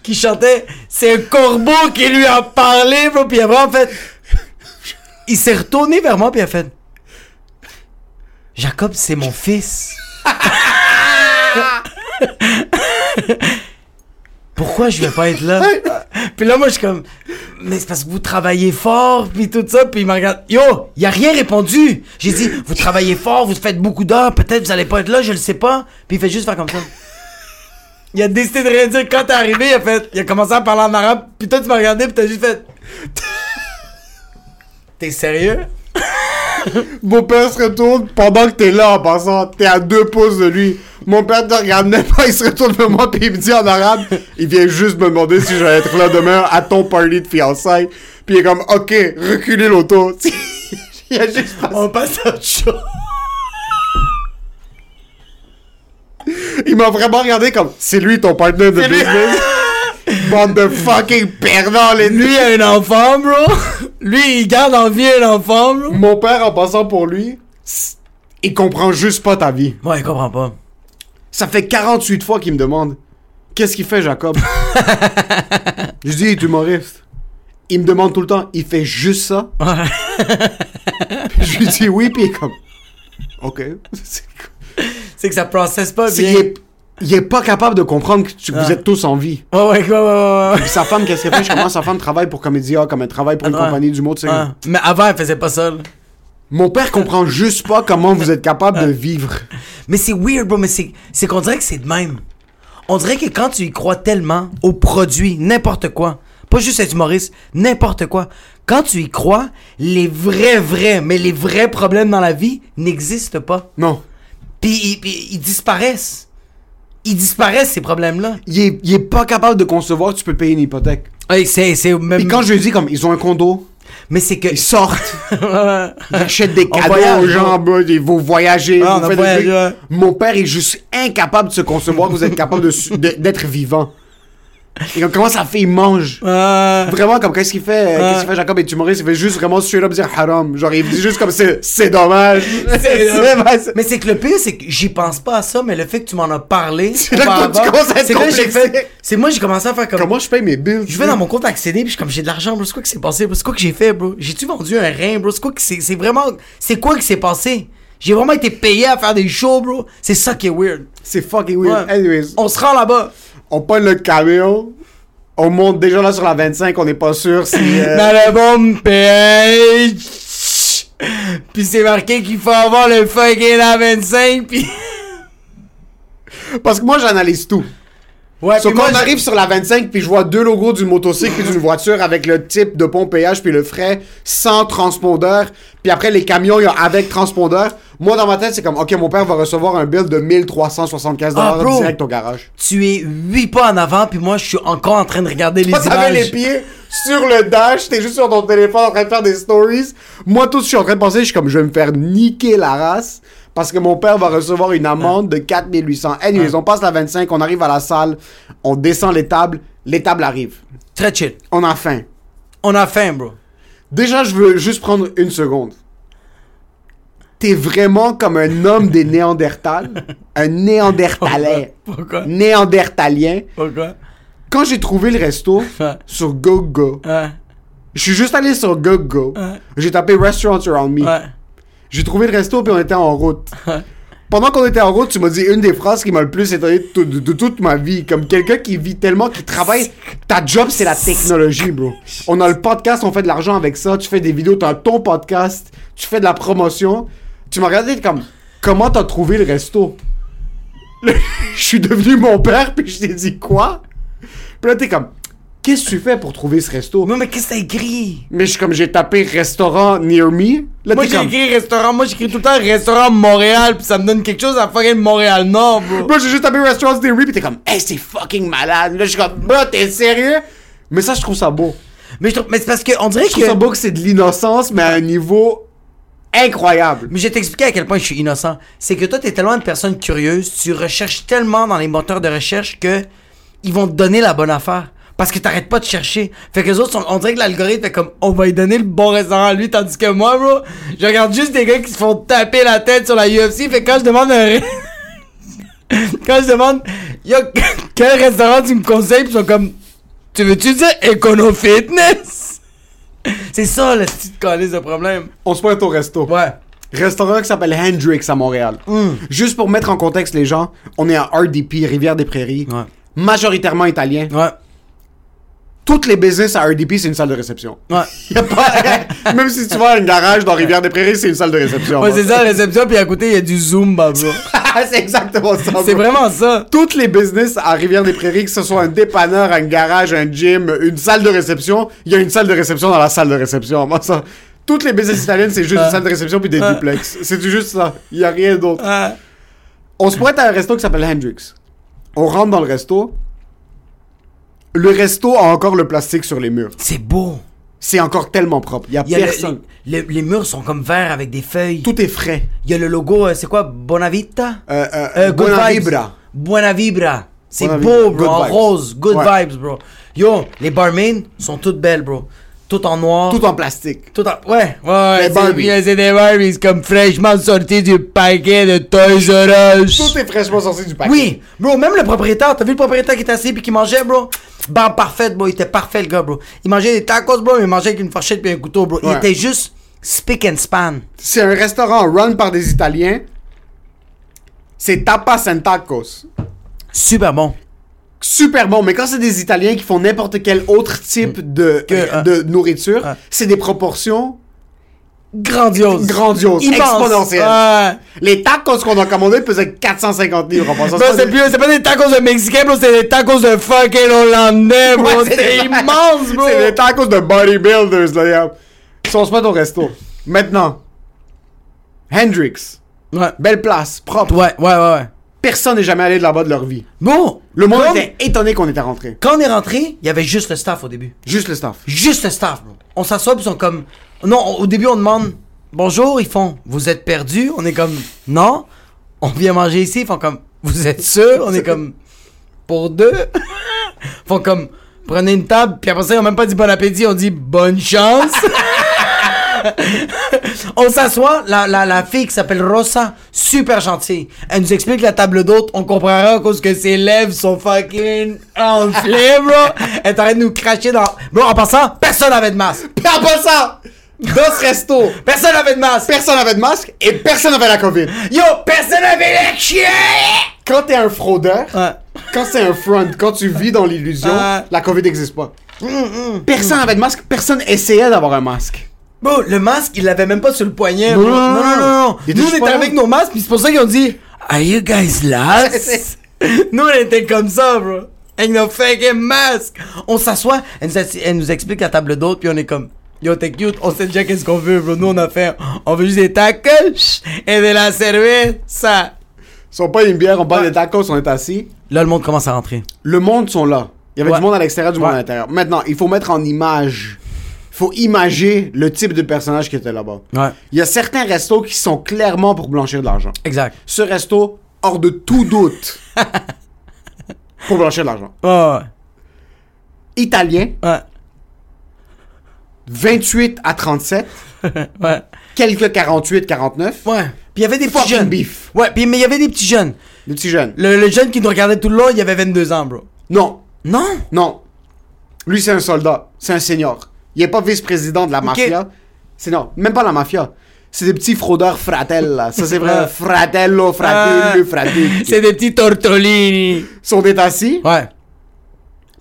qui chantaient, c'est un corbeau qui lui a parlé, bro, puis il a vraiment fait, il s'est retourné vers moi, puis il a fait, Jacob, c'est mon fils. Pourquoi je vais pas être là? puis là, moi, je suis comme, mais c'est parce que vous travaillez fort, puis tout ça, puis il m'a regardé. Yo, il a rien répondu. J'ai dit, vous travaillez fort, vous faites beaucoup d'heures, peut-être vous allez pas être là, je le sais pas. Puis il fait juste faire comme ça. Il a décidé de rien dire. Quand t'es arrivé, il a fait, il a commencé à parler en arabe, puis toi, tu m'as regardé, puis t'as juste fait. T'es sérieux?
Mon père se retourne pendant que t'es là en passant. T'es à deux pouces de lui. Mon père te regarde même pas, il se retourne vers moi puis il me dit en arabe, il vient juste me demander si j'allais être là demain à ton party de fiançailles. Puis il est comme, ok, reculez l'auto. il a juste passé-
On passe à autre chose.
Il m'a vraiment regardé comme, c'est lui ton partner de business. Bande de fucking perdants, les
Lui a un enfant, bro. Lui, il garde en vie un enfant, bro.
Mon père, en passant pour lui, il comprend juste pas ta vie.
Ouais, il comprend pas.
Ça fait 48 fois qu'il me demande Qu'est-ce qu'il fait, Jacob? Je dis, il est humoriste. Il me demande tout le temps Il fait juste ça? Puis Je lui dis oui, puis il est comme Ok. C'est-
que ça processe pas bien.
Il, est, pas capable de comprendre que tu- vous
Ah.
êtes tous en vie.
Ouais, ouais, ouais, ouais, ouais, ouais.
Sa femme, qu'est-ce qu'elle fait? Je commence, sa femme travaille pour Comédia, comme elle travaille pour une
Ouais.
compagnie du mot, tu sais.
Ouais. Mais avant, elle faisait pas ça. là.
Mon père comprend juste pas comment vous êtes capable de vivre.
Mais c'est weird, bro. Mais c'est, c'est qu'on dirait que c'est de même. On dirait que quand tu y crois tellement au produit, n'importe quoi, pas juste être humoriste, n'importe quoi, quand tu y crois, les vrais, vrais, mais les vrais problèmes dans la vie n'existent pas.
Non.
Puis ils disparaissent. Ils disparaissent, ces problèmes-là.
Il est, il est pas capable de concevoir que tu peux payer une hypothèque.
Hey, c'est, c'est même...
Puis quand je lui dis, comme, ils ont un condo,
Mais c'est que...
ils sortent. Ils achètent des cadeaux
voyage,
aux gens, bro, et vous voyagez,
Ah,
vous des trucs. Mon père est juste incapable de se concevoir que vous êtes capable d'être vivant. Et comme, comment ça fait, il mange? Vraiment, comme, qu'est-ce qu'il fait? euh, Qu'est-ce qu'il fait, Jacob est humoriste? Il fait juste vraiment straight up dire haram. Genre, il dit juste comme, c'est c'est dommage.
C'est- Mais c'est que le pire, c'est que j'y pense pas à ça, mais le fait que tu m'en as parlé.
C'est là que toi, tu commences à être
c'est fait. Moi, j'ai commencé à faire comme.
Comment je paye mes bills?
Je vais dans mon compte accéder, puis je suis comme, j'ai de l'argent, bro. C'est quoi qui s'est passé, bro? C'est quoi que j'ai fait, bro? J'ai-tu vendu un rein, bro? C'est quoi que c'est. C'est vraiment. C'est quoi qui s'est passé? J'ai vraiment été payé à faire des shows, bro. C'est ça qui est weird.
C'est fucking weird.
Ouais.
Anyways,
On se rend là-bas.
On pogne le camion. On monte déjà là sur la 25, on n'est pas sûr si. euh,
Dans le bon page. Puis c'est marqué qu'il faut avoir le fucking A25, puis.
Parce que moi, j'analyse tout.
Ouais,
So, quand
moi,
on arrive sur la 25 puis je vois deux logos d'une motocycle et d'une voiture avec le type de pont péage puis le frais sans transpondeur puis après les camions il y a avec transpondeur moi dans ma tête c'est comme ok mon père va recevoir un bill de 1375
Ah,
dollars
bro.
direct au garage
Tu es 8 pas en avant, puis moi, je suis encore en train de regarder les
t'avais
images.
les pieds sur le dash t'es juste sur ton téléphone en train de faire des stories moi tout ce que je suis en train de penser je suis comme je vais me faire niquer la race parce que mon père va recevoir une amende de 4800 anyways on passe la 25 on arrive à la salle on descend les tables les tables arrivent
Très chill.
on a faim
On a faim, bro.
Déjà, je veux juste prendre une seconde. T'es vraiment comme un homme des Néandertals, un Néandertalais,
Pourquoi?
Néandertalien.
Pourquoi?
Quand j'ai trouvé le resto sur GoGo,
Ouais.
je suis juste allé sur GoGo.
Ouais.
J'ai tapé Restaurants Around Me.
Ouais.
J'ai trouvé le resto puis on était en route. Pendant qu'on était en route, tu m'as dit une des phrases qui m'a le plus étonné de- de toute ma vie. Comme quelqu'un qui vit tellement, qui travaille. Ta job, c'est la technologie, bro. On a le podcast, on fait de l'argent avec ça. Tu fais des vidéos, t'as ton podcast, tu fais de la promotion. Tu m'as regardé comme, comment t'as trouvé le resto? Je suis devenu mon père puis je t'ai dit quoi? Puis là, t'es comme, qu'est-ce que tu fais pour trouver ce resto?
Mais, mais qu'est-ce que t'as écrit?
Mais je suis comme, j'ai tapé restaurant near me. Là,
Moi j'ai
comme,
écrit restaurant, moi j'écris tout le temps restaurant Montréal, puis ça me donne quelque chose à fucking Montréal Nord, bro.
Moi, j'ai juste tapé Restaurants Near Me, pis t'es comme, hey, c'est fucking malade. Là, je suis comme, bro, t'es sérieux? Mais ça, je trouve ça beau.
Mais je trouve, mais c'est parce que on dirait
Je trouve
que.
ça beau que c'est de l'innocence, mais à un niveau incroyable.
Mais je vais t'expliquer à quel point je suis innocent. C'est que toi, t'es tellement une personne curieuse, tu recherches tellement dans les moteurs de recherche que ils vont te donner la bonne affaire. Parce que t'arrêtes pas de chercher. Fait que les autres, sont- on dirait que l'algorithme fait comme, on va lui donner le bon restaurant à lui, tandis que moi, bro, je regarde juste des gars qui se font taper la tête sur la UFC. Fait que quand je demande un... quand je demande, yo, quel restaurant tu me conseilles, ils sont comme, tu veux-tu dire Econo Fitness? C'est ça, le petit calice de problème.
On se pointe au resto.
Ouais.
Restaurant qui s'appelle Hendrix à Montréal. Juste pour mettre en contexte les gens, on est à RDP, Rivière-des-Prairies.
Ouais.
Majoritairement italien.
Ouais.
Toutes les business à RDP, c'est une salle de réception.
Ouais.
Y a pas... Même si tu vas à un garage dans Rivière-des-Prairies, c'est une salle de réception.
Ouais, c'est ça, la réception, puis à côté, il y a du Zumba, bro.
c'est exactement ça.
C'est vraiment ça.
toutes les business à Rivière-des-Prairies, que ce soit un dépanneur, un garage, un gym, une salle de réception, il y a une salle de réception dans la salle de réception. Moi, ça, toutes les business italiennes, c'est juste une salle de réception puis des duplex. C'est juste ça. Il y a rien d'autre. On se pointe à un resto qui s'appelle Hendrix. On rentre dans le resto. Le resto a encore le plastique sur les murs.
C'est beau.
C'est encore tellement propre. Il y a,
Il y a le-
personne.
les, les murs sont comme verts avec des feuilles.
Tout est frais.
Il y a le logo, euh, c'est quoi, Bonavita?
Euh, euh,
Euh, vibes.
Vibra.
Buena Vibra. C'est beau,
Vibra.
bro,
Good
en
vibes.
rose. Good
Ouais.
vibes, bro. Yo, les barmaids sont toutes belles, bro. Tout en noir.
Tout en plastique.
Tout en... Ouais, ouais, ouais.
Les
c'est-
Barbies.
C'est des Barbies comme fraîchement sortis du paquet de Toys R Us.
Tout est fraîchement sorti du paquet.
Oui, bro, même le propriétaire, t'as vu le propriétaire qui était assis puis qui mangeait, bro? Barbe parfaite, bro, il était parfait, le gars, bro. Il mangeait des tacos, bro, mais il mangeait avec une fourchette puis un couteau, bro. Il
Ouais.
était juste spick and span.
C'est un restaurant run par des Italiens. C'est tapas and tacos.
Super bon.
Super bon, mais quand c'est des Italiens qui font n'importe quel autre type de,
Que, euh,
de nourriture,
euh.
c'est des proportions
Grandiose. Immense.
exponentielles.
Ouais.
Les tacos qu'on a commandés pesaient 450 livres en passant. C'est pas des-
plus, c'est pas des tacos de Mexicains, bro, c'est des tacos de fucking Hollandais, bro.
Ouais, c'est
immense, bro.
C'est des tacos de bodybuilders, là. yeah. Si on se met au resto. Maintenant, Hendrix.
Ouais.
Belle place, propre.
Ouais, ouais, ouais, ouais.
Personne n'est jamais allé de là-bas de leur vie.
Bon.
Le monde
comme-
était étonné qu'on était rentré.
Quand on est rentré, il y avait juste le staff au début.
Juste le staff.
Juste le staff, bro. On s'assoit ils sont comme. Non, on- au début on demande bonjour, ils font vous êtes perdu, on est comme non, on vient manger ici, ils font comme vous êtes sûr, on est comme pour deux, ils font comme prenez une table, puis après ça ils ont même pas dit bon appétit, on dit bonne chance. on s'assoit, la, fille qui s'appelle Rosa, super gentille. Elle nous explique la table d'hôte, on comprendra à cause que ses lèvres sont fucking enflées, bro. Elle est en train de nous cracher dans... Bro, en passant, personne n'avait de masque.
En passant, dans ce resto,
Personne n'avait de masque.
personne n'avait de masque et personne n'avait la COVID.
Yo, personne n'avait les chiens.
Quand t'es un fraudeur,
Ouais.
quand c'est un front, quand tu vis dans l'illusion, la COVID n'existe pas.
Mm,
Personne n'avait de masque, personne essayait d'avoir un masque.
Bro, le masque, il l'avait même pas sur le poignet.
Non, non, non, non.
Nous, on était avec nos masques, puis c'est pour ça qu'ils ont dit Are you guys lost? Nous, on était comme ça, bro. Avec nos fucking masques. On s'assoit, elle, nous assi- elle nous explique la table d'hôte, puis on est comme Yo, t'es cute, on sait déjà qu'est-ce qu'on veut, bro. Nous, on a fait, on veut juste des tacos et de la cerveza.
Ils sont pas une bière, on parle des tacos, on est assis.
Là, le monde commence à rentrer.
Le monde sont là. Il y avait
Ouais.
du monde à l'extérieur, du monde à l'intérieur. Maintenant, il faut mettre en image. Il faut imager le type de personnage qui était là-bas.
Ouais.
Il y a certains restos qui sont clairement pour blanchir de l'argent.
Exact.
Ce resto, hors de tout doute, pour blanchir de l'argent.
Ouais,
Italien,
ouais.
28 à 37,
Ouais.
quelques 48, 49.
Ouais. Puis il y avait des petits jeunes.
beef.
Ouais, puis mais il y avait des petits jeunes.
Les petits jeunes.
Le, le jeune qui nous regardait tout le long, il avait 22 ans, bro.
Non,
Non!
Non. Lui, c'est un soldat. C'est un senior. Il est pas vice-président de la mafia. C'est non, même pas la mafia. C'est des petits fraudeurs fratelles, là. Ça, c'est vrai. Fratello, fratello, fratello.
Ah. C'est des petits tortellini.
Ils sont assis.
Ouais.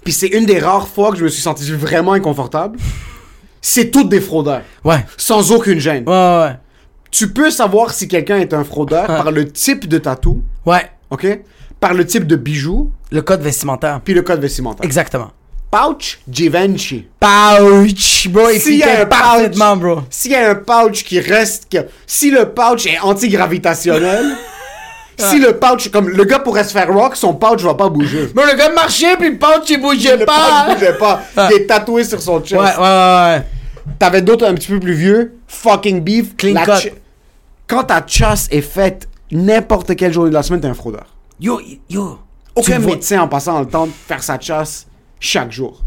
Puis c'est une des rares fois que je me suis senti vraiment inconfortable. C'est toutes des fraudeurs.
Ouais.
Sans aucune gêne.
Ouais, ouais.
Tu peux savoir si quelqu'un est un fraudeur par le type de tatou,
Ouais.
ok? Par le type de bijoux,
Le code vestimentaire.
puis le code vestimentaire.
Exactement.
Pouch, Givenchy.
Pouch, bro. Il
S'il y a un pouch-
bro.
S'il y a un pouch qui reste, que- si le pouch est antigravitationnel, si le pouch, comme le gars pourrait se faire rock, son pouch va pas bouger.
Bro, le gars marchait, puis le pouch, il bougeait
Le
pas.
pouch bougeait pas. Il est tatoué sur son chest.
Ouais, ouais, ouais.
T'avais d'autres un petit peu plus vieux, fucking beef.
Clean
La
cut.
Quand ta chasse est faite n'importe quel jour de la semaine, t'es un fraudeur.
Yo, yo.
Aucun médecin en passant le temps de faire sa chasse chaque jour.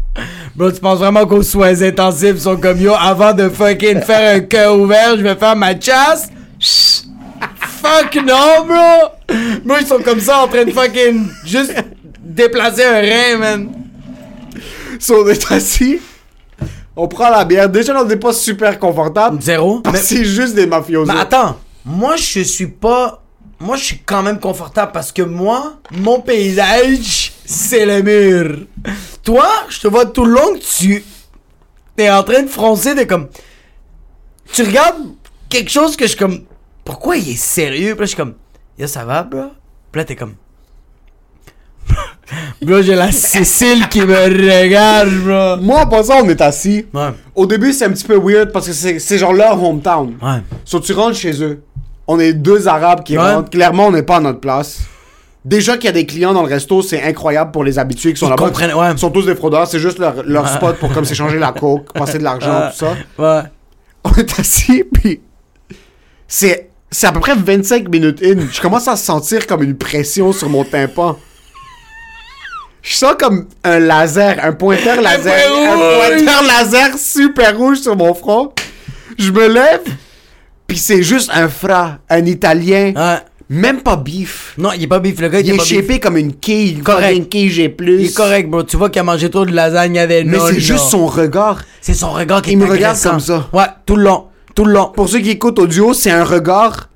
Bro, tu penses vraiment qu'aux soins intensifs sont comme yo, avant de fucking faire un cœur ouvert, je vais faire ma chasse? Chut. Fuck non, bro! Bro, ils sont comme ça en train de fucking juste déplacer un rein, man.
Si on est assis, on prend la bière. Déjà, on n'est pas super confortable.
Zéro?
Que c'est juste des mafiosos.
Mais attends, moi je suis pas. Moi je suis quand même confortable parce que moi, mon paysage, c'est le mur. Toi, je te vois tout le long que tu. T'es en train de froncer, t'es comme. Tu regardes quelque chose que je suis comme. Pourquoi il est sérieux? Puis là je suis comme. Ça va, bro? Puis là t'es comme. bro, j'ai la Cécile qui me regarde, bro.
Moi, en passant, on est assis.
Ouais.
Au début, c'est un petit peu weird parce que c'est genre leur hometown.
Ouais.
So, tu rentres chez eux. On est deux Arabes qui
Ouais.
rentrent. Clairement, on n'est pas à notre place. Déjà qu'il y a des clients dans le resto, c'est incroyable pour les habitués qui sont là-bas.
ouais.
Ils sont tous des fraudeurs. C'est juste leur, leur spot pour comme s'échanger la coke, passer de l'argent, tout ça.
Ouais.
On est assis, puis c'est c'est à peu près 25 minutes in. Je commence à sentir comme une pression sur mon tympan. Je sens comme un laser, un pointeur laser, un pointeur laser super rouge sur mon front. Je me lève, puis c'est juste un fra, un Italien,
Ouais.
même pas beef.
Non, il est pas bif, le gars, il,
Il
est
est shapé comme une quille, une
Correct.
fucking quille G+.
Il est correct, bro. Tu vois qu'il a mangé trop de lasagne avec
Mais c'est juste son regard.
C'est son regard qui
Il
est
me regarde comme ça.
Ouais, tout le long. Tout le long.
Pour ceux qui écoutent audio, c'est un regard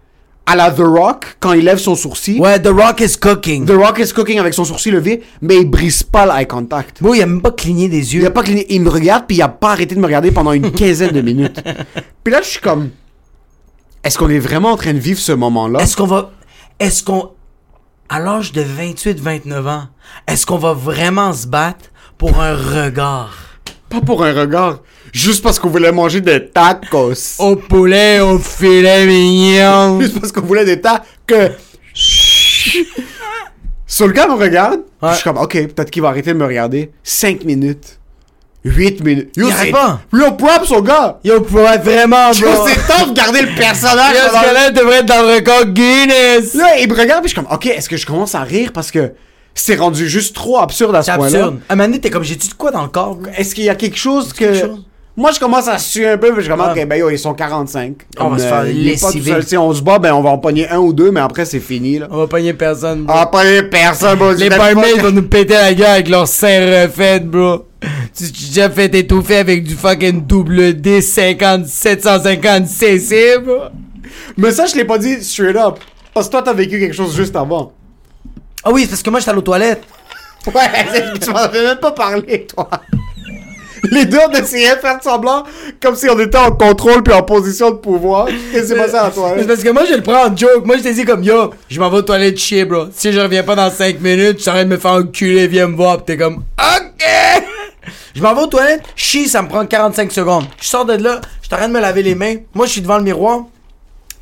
à la The Rock quand il lève son sourcil.
Ouais, The Rock is cooking.
The Rock is cooking avec son sourcil levé, mais il brise pas l'eye contact.
Bro, il a même pas cligné des yeux.
Il a pas cligné, il me regarde puis il a pas arrêté de me regarder pendant une quinzaine de minutes. Puis là, je suis comme, est-ce qu'on est vraiment en train de vivre ce moment-là?
Est-ce qu'on va. Est-ce qu'on. À l'âge de 28-29 ans, est-ce qu'on va vraiment se battre pour un regard?
Pas pour un regard, juste parce qu'on voulait manger des tacos.
Au poulet, au filet mignon.
Juste parce qu'on voulait des tacos. Sur le gars me regarde, je suis comme, ok, peut-être qu'il va arrêter de me regarder. 5 minutes. 8 minutes. Yo, c'est-
pas.
Yo, props au gars.
Yo, être vraiment,
Yo,
bro.
c'est top de garder le personnage.
Yo, ce gars-là devrait être dans le record Guinness.
Là, il me regarde, puis je suis comme, ok, est-ce que je commence à rire parce que c'est rendu juste trop absurde à ce
C'est
point-là?
absurde. À un moment donné, t'es comme, j'ai-tu de quoi dans le corps?
Est-ce qu'il y a quelque chose que.
quelque chose?
Moi, je commence à suer un peu, puis je commence,
Ouais.
ok, ben yo, ils sont 45.
On va se faire
tout
lessiver.
seul. Si on se bat, ben on va en pogner un ou deux, mais après, c'est fini, là.
On va pogner personne, bro.
On va pogner personne, bro.
Les barmaids vont nous péter la gueule avec leurs seins refaits, bro. Tu t'es déjà fait étouffer avec du fucking double D 50 750 cc, bro.
Mais ça, je l'ai pas dit straight up. Parce que toi, t'as vécu quelque chose juste avant.
Ah oui, c'est parce que moi, j'étais allé aux toilettes.
Ouais, tu m'en avais même pas parlé, toi. Les deux, on essayait de faire semblant comme si on était en contrôle puis en position de pouvoir. Qu'est-ce qui s'est passé à toi?
Parce que moi, je le prends en joke. Moi, je t'ai dit comme, yo, je m'en vais aux toilettes chier, bro. Si je reviens pas dans 5 minutes, j'arrête de me faire enculer, viens me voir. Pis t'es comme, ok. Je m'en vais aux toilettes, chie, ça me prend 45 secondes. Je sors de là, je t'arrête de me laver les mains. Moi, je suis devant le miroir.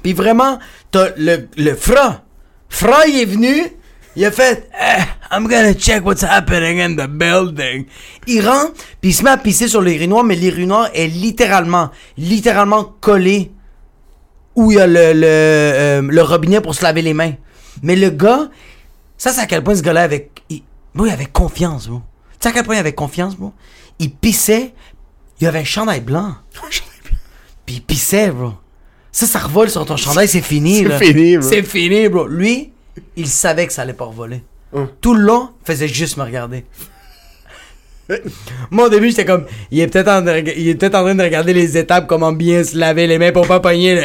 Puis vraiment, t'as le, le Fra. Fra, il est venu. Il a fait eh, I'm gonna check what's happening in the building. Il rentre, puis il se met à pisser sur l'urinoir, mais l'urinoir est littéralement, littéralement collé où il y a le, le, euh, le robinet pour se laver les mains. Mais le gars, ça c'est à quel point ce gars-là avait, il, bro, il avait confiance, bro. Tu sais à quel point il avait confiance, bro? Il pissait, il avait un chandail blanc. Puis il pissait, bro. Ça, ça revole sur ton chandail, c'est fini,
C'est fini, bro.
C'est fini, bro. Lui, il savait que ça allait pas revoler.
Hum.
Tout le long, il faisait juste me regarder. Moi, au début, j'étais comme, il est peut-être en, train de en train regarder les étapes, comment bien se laver les mains pour pas pogner le.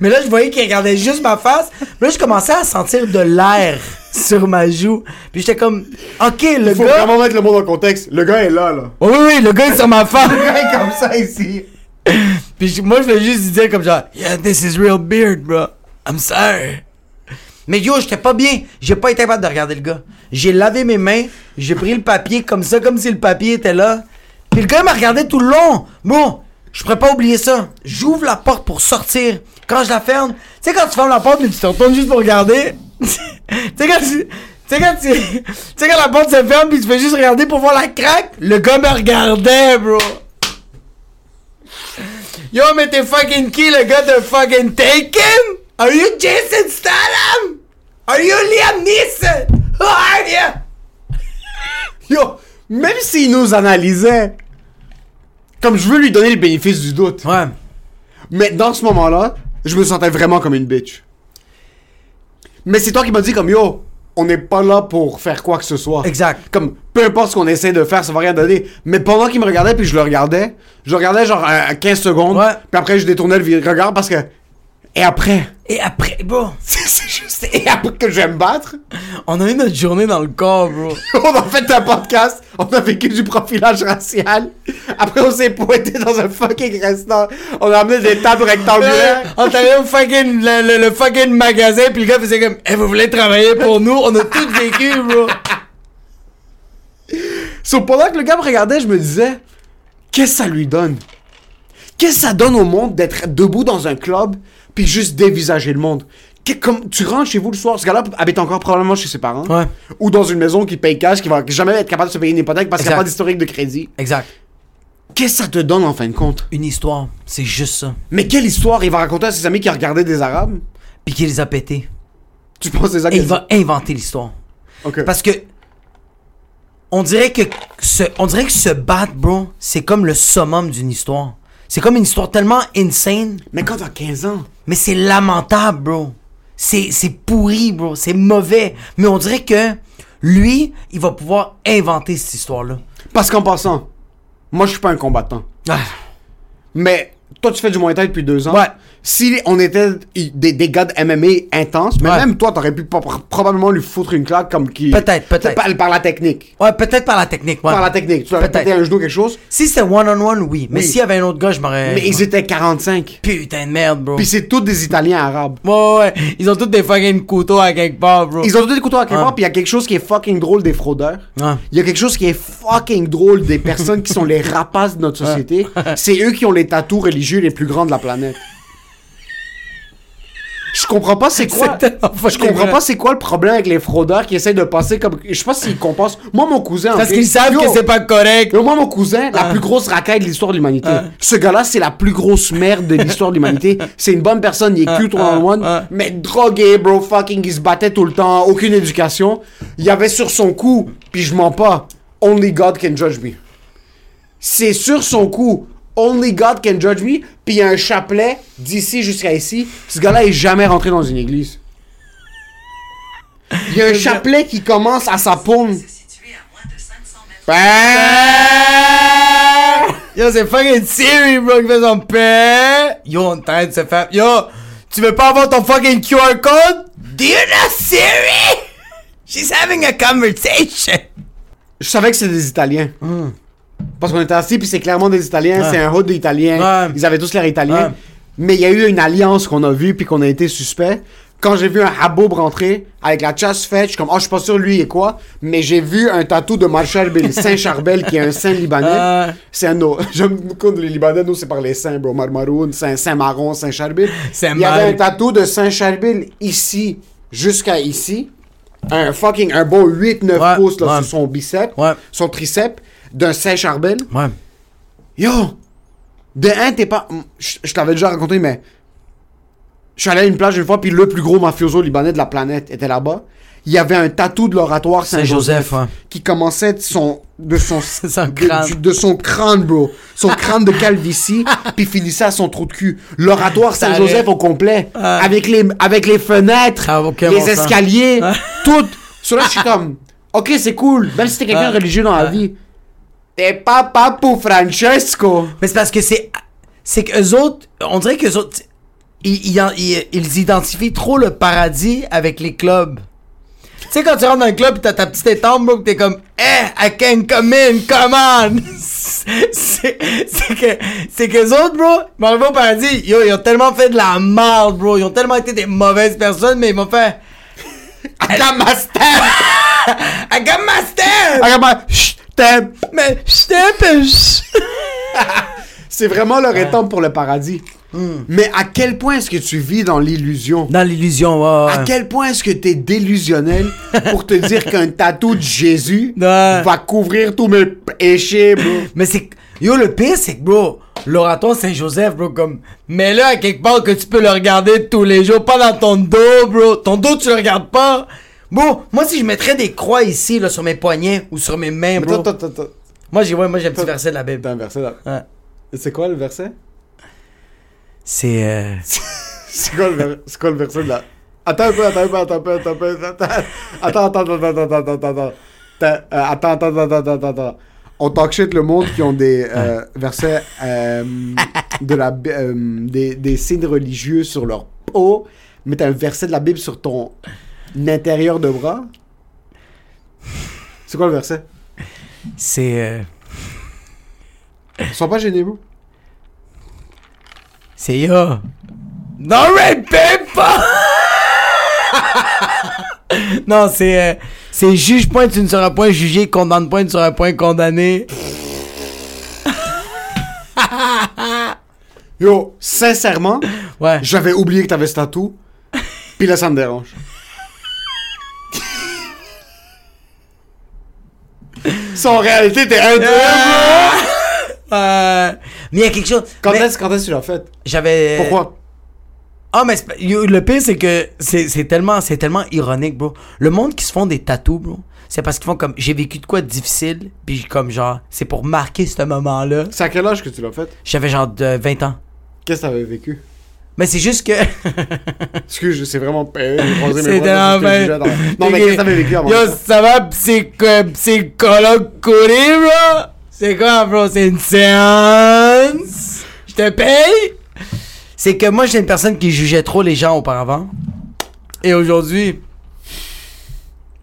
Mais là, je voyais qu'il regardait juste ma face. Mais là, je commençais à sentir de l'air sur ma joue. Puis j'étais comme, ok, le
Il faut
gars.
vraiment mettre le monde en contexte. Le gars est là, là.
Oui, oui, oui, le gars est sur ma face.
Le gars est comme ça ici.
Puis moi, je voulais juste dire comme genre, yeah, this is real beard, bro. I'm sorry. Mais yo, j'étais pas bien. J'ai pas été capable de regarder le gars. J'ai lavé mes mains, j'ai pris le papier comme ça, comme si le papier était là. Puis le gars m'a regardé tout le long. Bon, je pourrais pas oublier ça. J'ouvre la porte pour sortir. Quand je la ferme, tu sais quand tu fermes la porte mais tu te retournes juste pour regarder. tu sais quand tu... Tu sais quand tu... Sais quand la porte se ferme puis tu fais juste regarder pour voir la craque, le gars me regardait, bro. Yo, mais t'es fucking qui, le gars de fucking Taken? Are you Jason Statham? Are you Liam Neeson? Who are you?
Yo, même s'il nous analysait, comme je veux lui donner le bénéfice du doute,
Ouais.
mais dans ce moment-là, je me sentais vraiment comme une bitch. Mais c'est toi qui m'as dit comme yo, on n'est pas là pour faire quoi que ce soit.
Exact.
Comme peu importe ce qu'on essaie de faire, ça va rien donner. Mais pendant qu'il me regardait puis je le regardais, je le regardais genre à 15 secondes.
Ouais.
Puis après je détournais le regard parce que et après,
Et après, bro,
c'est juste et après que je vais me battre.
on a eu notre journée dans le corps, bro.
on a fait un podcast, on a vécu du profilage racial. Après, on s'est pointé dans un fucking restaurant. On a amené des tables rectangulaires.
on t'allait au fucking, le, le- le fucking magasin, puis le gars faisait comme, eh, vous voulez travailler pour nous? On a tout vécu, bro.
So, pendant que le gars me regardait, je me disais, qu'est-ce que ça lui donne? Qu'est-ce que ça donne au monde d'être debout dans un club puis juste dévisager le monde? Que- comme, tu rentres chez vous le soir, ce gars-là habite encore probablement chez ses parents.
Ouais.
Ou dans une maison qui paye cash, qui va jamais être capable de se payer une hypothèque parce qu'il n'y a pas d'historique de crédit.
Exact.
Qu'est-ce que ça te donne en fin de compte?
Une histoire, c'est juste ça.
Mais quelle histoire il va raconter à ses amis qui regardaient des Arabes?
Puis qu'il les a pétés.
Tu penses qu'il
il va inventer l'histoire.
Ok.
Parce que on dirait que ce, on dirait que se battre, bro, c'est comme le summum d'une histoire. C'est comme une histoire tellement insane,
Mais quand t'as 15 ans,
mais c'est lamentable, bro. C'est c'est pourri, bro. C'est mauvais. Mais on dirait que lui, il va pouvoir inventer cette histoire-là.
parce qu'en passant, moi je suis pas un combattant.
Ah.
Mais toi tu fais du Muay Thai depuis deux ans.
Ouais.
Si on était des, des gars de MMA intenses, mais
Ouais.
même toi t'aurais pu pro- probablement lui foutre une claque comme qui.
Peut-être, peut-être.
Par, par la technique.
Ouais, peut-être par la technique, ouais.
Par la technique. Tu aurais
Peut-être.
pété un genou quelque chose?
Si c'était one-on-one, oui. Mais
Oui.
s'il y avait un autre gars, je m'aurais...
Mais ils étaient 45.
Putain de merde, bro.
Puis c'est tous des Italiens arabes.
Ouais, ouais. Ils ont tous des fucking couteaux à quelque part, bro.
Ils ont tous des couteaux à quelque part, puis il y a quelque chose qui est fucking drôle des fraudeurs.
Ouais.
Il y a quelque chose qui est fucking drôle des personnes qui sont les rapaces de notre société. C'est eux qui ont les tatous religieux les plus grands de la planète. Je comprends pas c'est quoi. Je comprends pas c'est quoi le problème avec les fraudeurs qui essaient de passer comme. Je sais pas s'ils compensent. Moi, mon cousin.
Parce qu'ils savent
yo,
que c'est pas correct.
yo, moi, mon cousin, la
Ah.
plus grosse racaille de l'histoire de l'humanité.
Ah.
Ce gars-là, c'est la plus grosse merde de l'histoire de l'humanité. C'est une bonne personne, il est cute one on one,
ah.
mais drogué, bro, fucking, il se battait tout le temps, aucune éducation. Il y avait sur son cou, puis je mens pas, Only God can judge me. C'est sur son cou, Only God can judge me, puis il y a un chapelet d'ici jusqu'à ici. Ce gars-là est jamais rentré dans une église. Il y a un chapelet qui commence à sa paume.
Yo, c'est fucking Siri, bro, qui fait son père. Yo, on est en train de se faire. Yo, tu veux pas avoir ton fucking QR code? Dear not Siri! She's having a conversation.
Je savais que c'était des Italiens. Parce qu'on était assis, puis c'est clairement des Italiens.
Ouais.
C'est un hood d'Italiens.
Ouais.
Ils avaient tous l'air italiens. Mais il y a eu une alliance qu'on a vue, puis qu'on a été suspect. Quand j'ai vu un Haboub rentrer, avec la chasse faite, je suis comme, oh, je suis pas sûr lui et quoi. Mais j'ai vu un tatou de Marshal Bill Saint-Charbel, qui est un saint libanais. C'est un no. J'aime beaucoup les Libanais, nous, c'est par les saints, bro. Marmaroun, Saint- Saint-Maron, Saint-Charbel.
Saint
Il y avait un tatou de Saint-Charbel ici, jusqu'à ici. Un fucking, un beau 8-9
Ouais,
pouces, là,
ouais.
sur son biceps
Ouais.
son triceps d'un Saint-Charbel.
Ouais.
Yo! De un, t'es pas. Je je t'avais déjà raconté, mais. Je suis allé à une plage une fois, puis le plus gros mafioso libanais de la planète était là-bas. Il y avait un tatou de l'oratoire Saint-Joseph
Saint-Joseph, ouais.
qui commençait de son, de son,
crâne.
de son crâne, bro. Son crâne de calvitie, puis finissait à son trou de cul. L'oratoire Saint-Joseph au complet. Avec, les, avec les fenêtres, les
bon
escaliers, tout. Sur là, je suis comme, Ok, c'est cool. Même si t'es quelqu'un de religieux dans la vie. T'es pas Papo Francesco.
Mais c'est parce que c'est. C'est qu'eux autres, on dirait qu'eux autres, ils, ils, ils- ils identifient trop le paradis avec les clubs. Tu sais, quand tu rentres dans un club pis t'as ta petite étampe, bro, t'es comme, eh, I can come in, come on! c'est, c'est que, c'est qu'eux autres, bro, ils vont arriver au paradis, yo, ils ont tellement fait de la merde, bro, ils ont tellement été des mauvaises personnes, mais ils m'ont fait,
I got my stamp.
I got my stamp!
I got my.
Mais, je
C'est vraiment leur étampe pour le paradis. Mais à quel point est-ce que tu vis dans l'illusion?
Dans l'illusion, ouais,
À quel point est-ce que t'es délusionnel pour te dire qu'un tatou de Jésus
Ouais.
va couvrir tous mes péchés, bro?
Mais c'est. Yo, le pire, c'est que, bro, l'oratoire Saint-Joseph, bro, comme. Mais là, à quelque part que tu peux le regarder tous les jours, pas dans ton dos, bro. Ton dos, tu le regardes pas. Bon, moi si je mettrais des croix ici, là, sur mes poignets ou sur mes mains, bro.
Attends, attends, attends.
Moi j'ai moi, j'ai un petit verset de la Bible.
T'as un verset là.
Ouais.
C'est quoi le verset
C'est.
C'est quoi, le verset de la. Attends un peu, attends un peu, attends un peu, attends un peu. Attends, attends, attends, attends, attends, attends. Attends, attends, attends, attends, attends. attends. On talk shit le monde qui ont des euh, versets euh, de la, des, des signes religieux sur leur peau, mais t'as un verset de la Bible sur ton intérieur de bras. C'est quoi le verset?
C'est. Euh...
Sois pas gênés, vous?
C'est yo. Non, pas! non, c'est. Euh... C'est juge point, tu ne seras point jugé, condamne point, tu ne seras point condamné.
Yo, sincèrement,
Ouais.
j'avais oublié que t'avais ce tatou, puis là, ça me dérange. En réalité, t'es un
Euh, mais il y a quelque chose.
Quand
mais
est-ce quand est-ce que tu l'as fait?
J'avais.
Pourquoi?
Ah, mais le pire, c'est que c'est tellement, tellement ironique, bro. Le monde qui se font des tatous, bro, c'est parce qu'ils font comme j'ai vécu de quoi de difficile, puis comme genre, c'est pour marquer ce moment-là.
C'est à quel âge que tu l'as fait?
J'avais genre de 20 ans.
Qu'est-ce que t'avais vécu?
Mais c'est juste que.
Excuse, c'est vraiment mes
C'est
dans- Non, mais qu'est-ce que t'avais vécu avant
Yo,
ça?
va, psy- psychologue couré, bro? C'est quoi, bro? C'est une séance? Je te paye? C'est que moi, j'étais une personne qui jugeait trop les gens auparavant. Et aujourd'hui,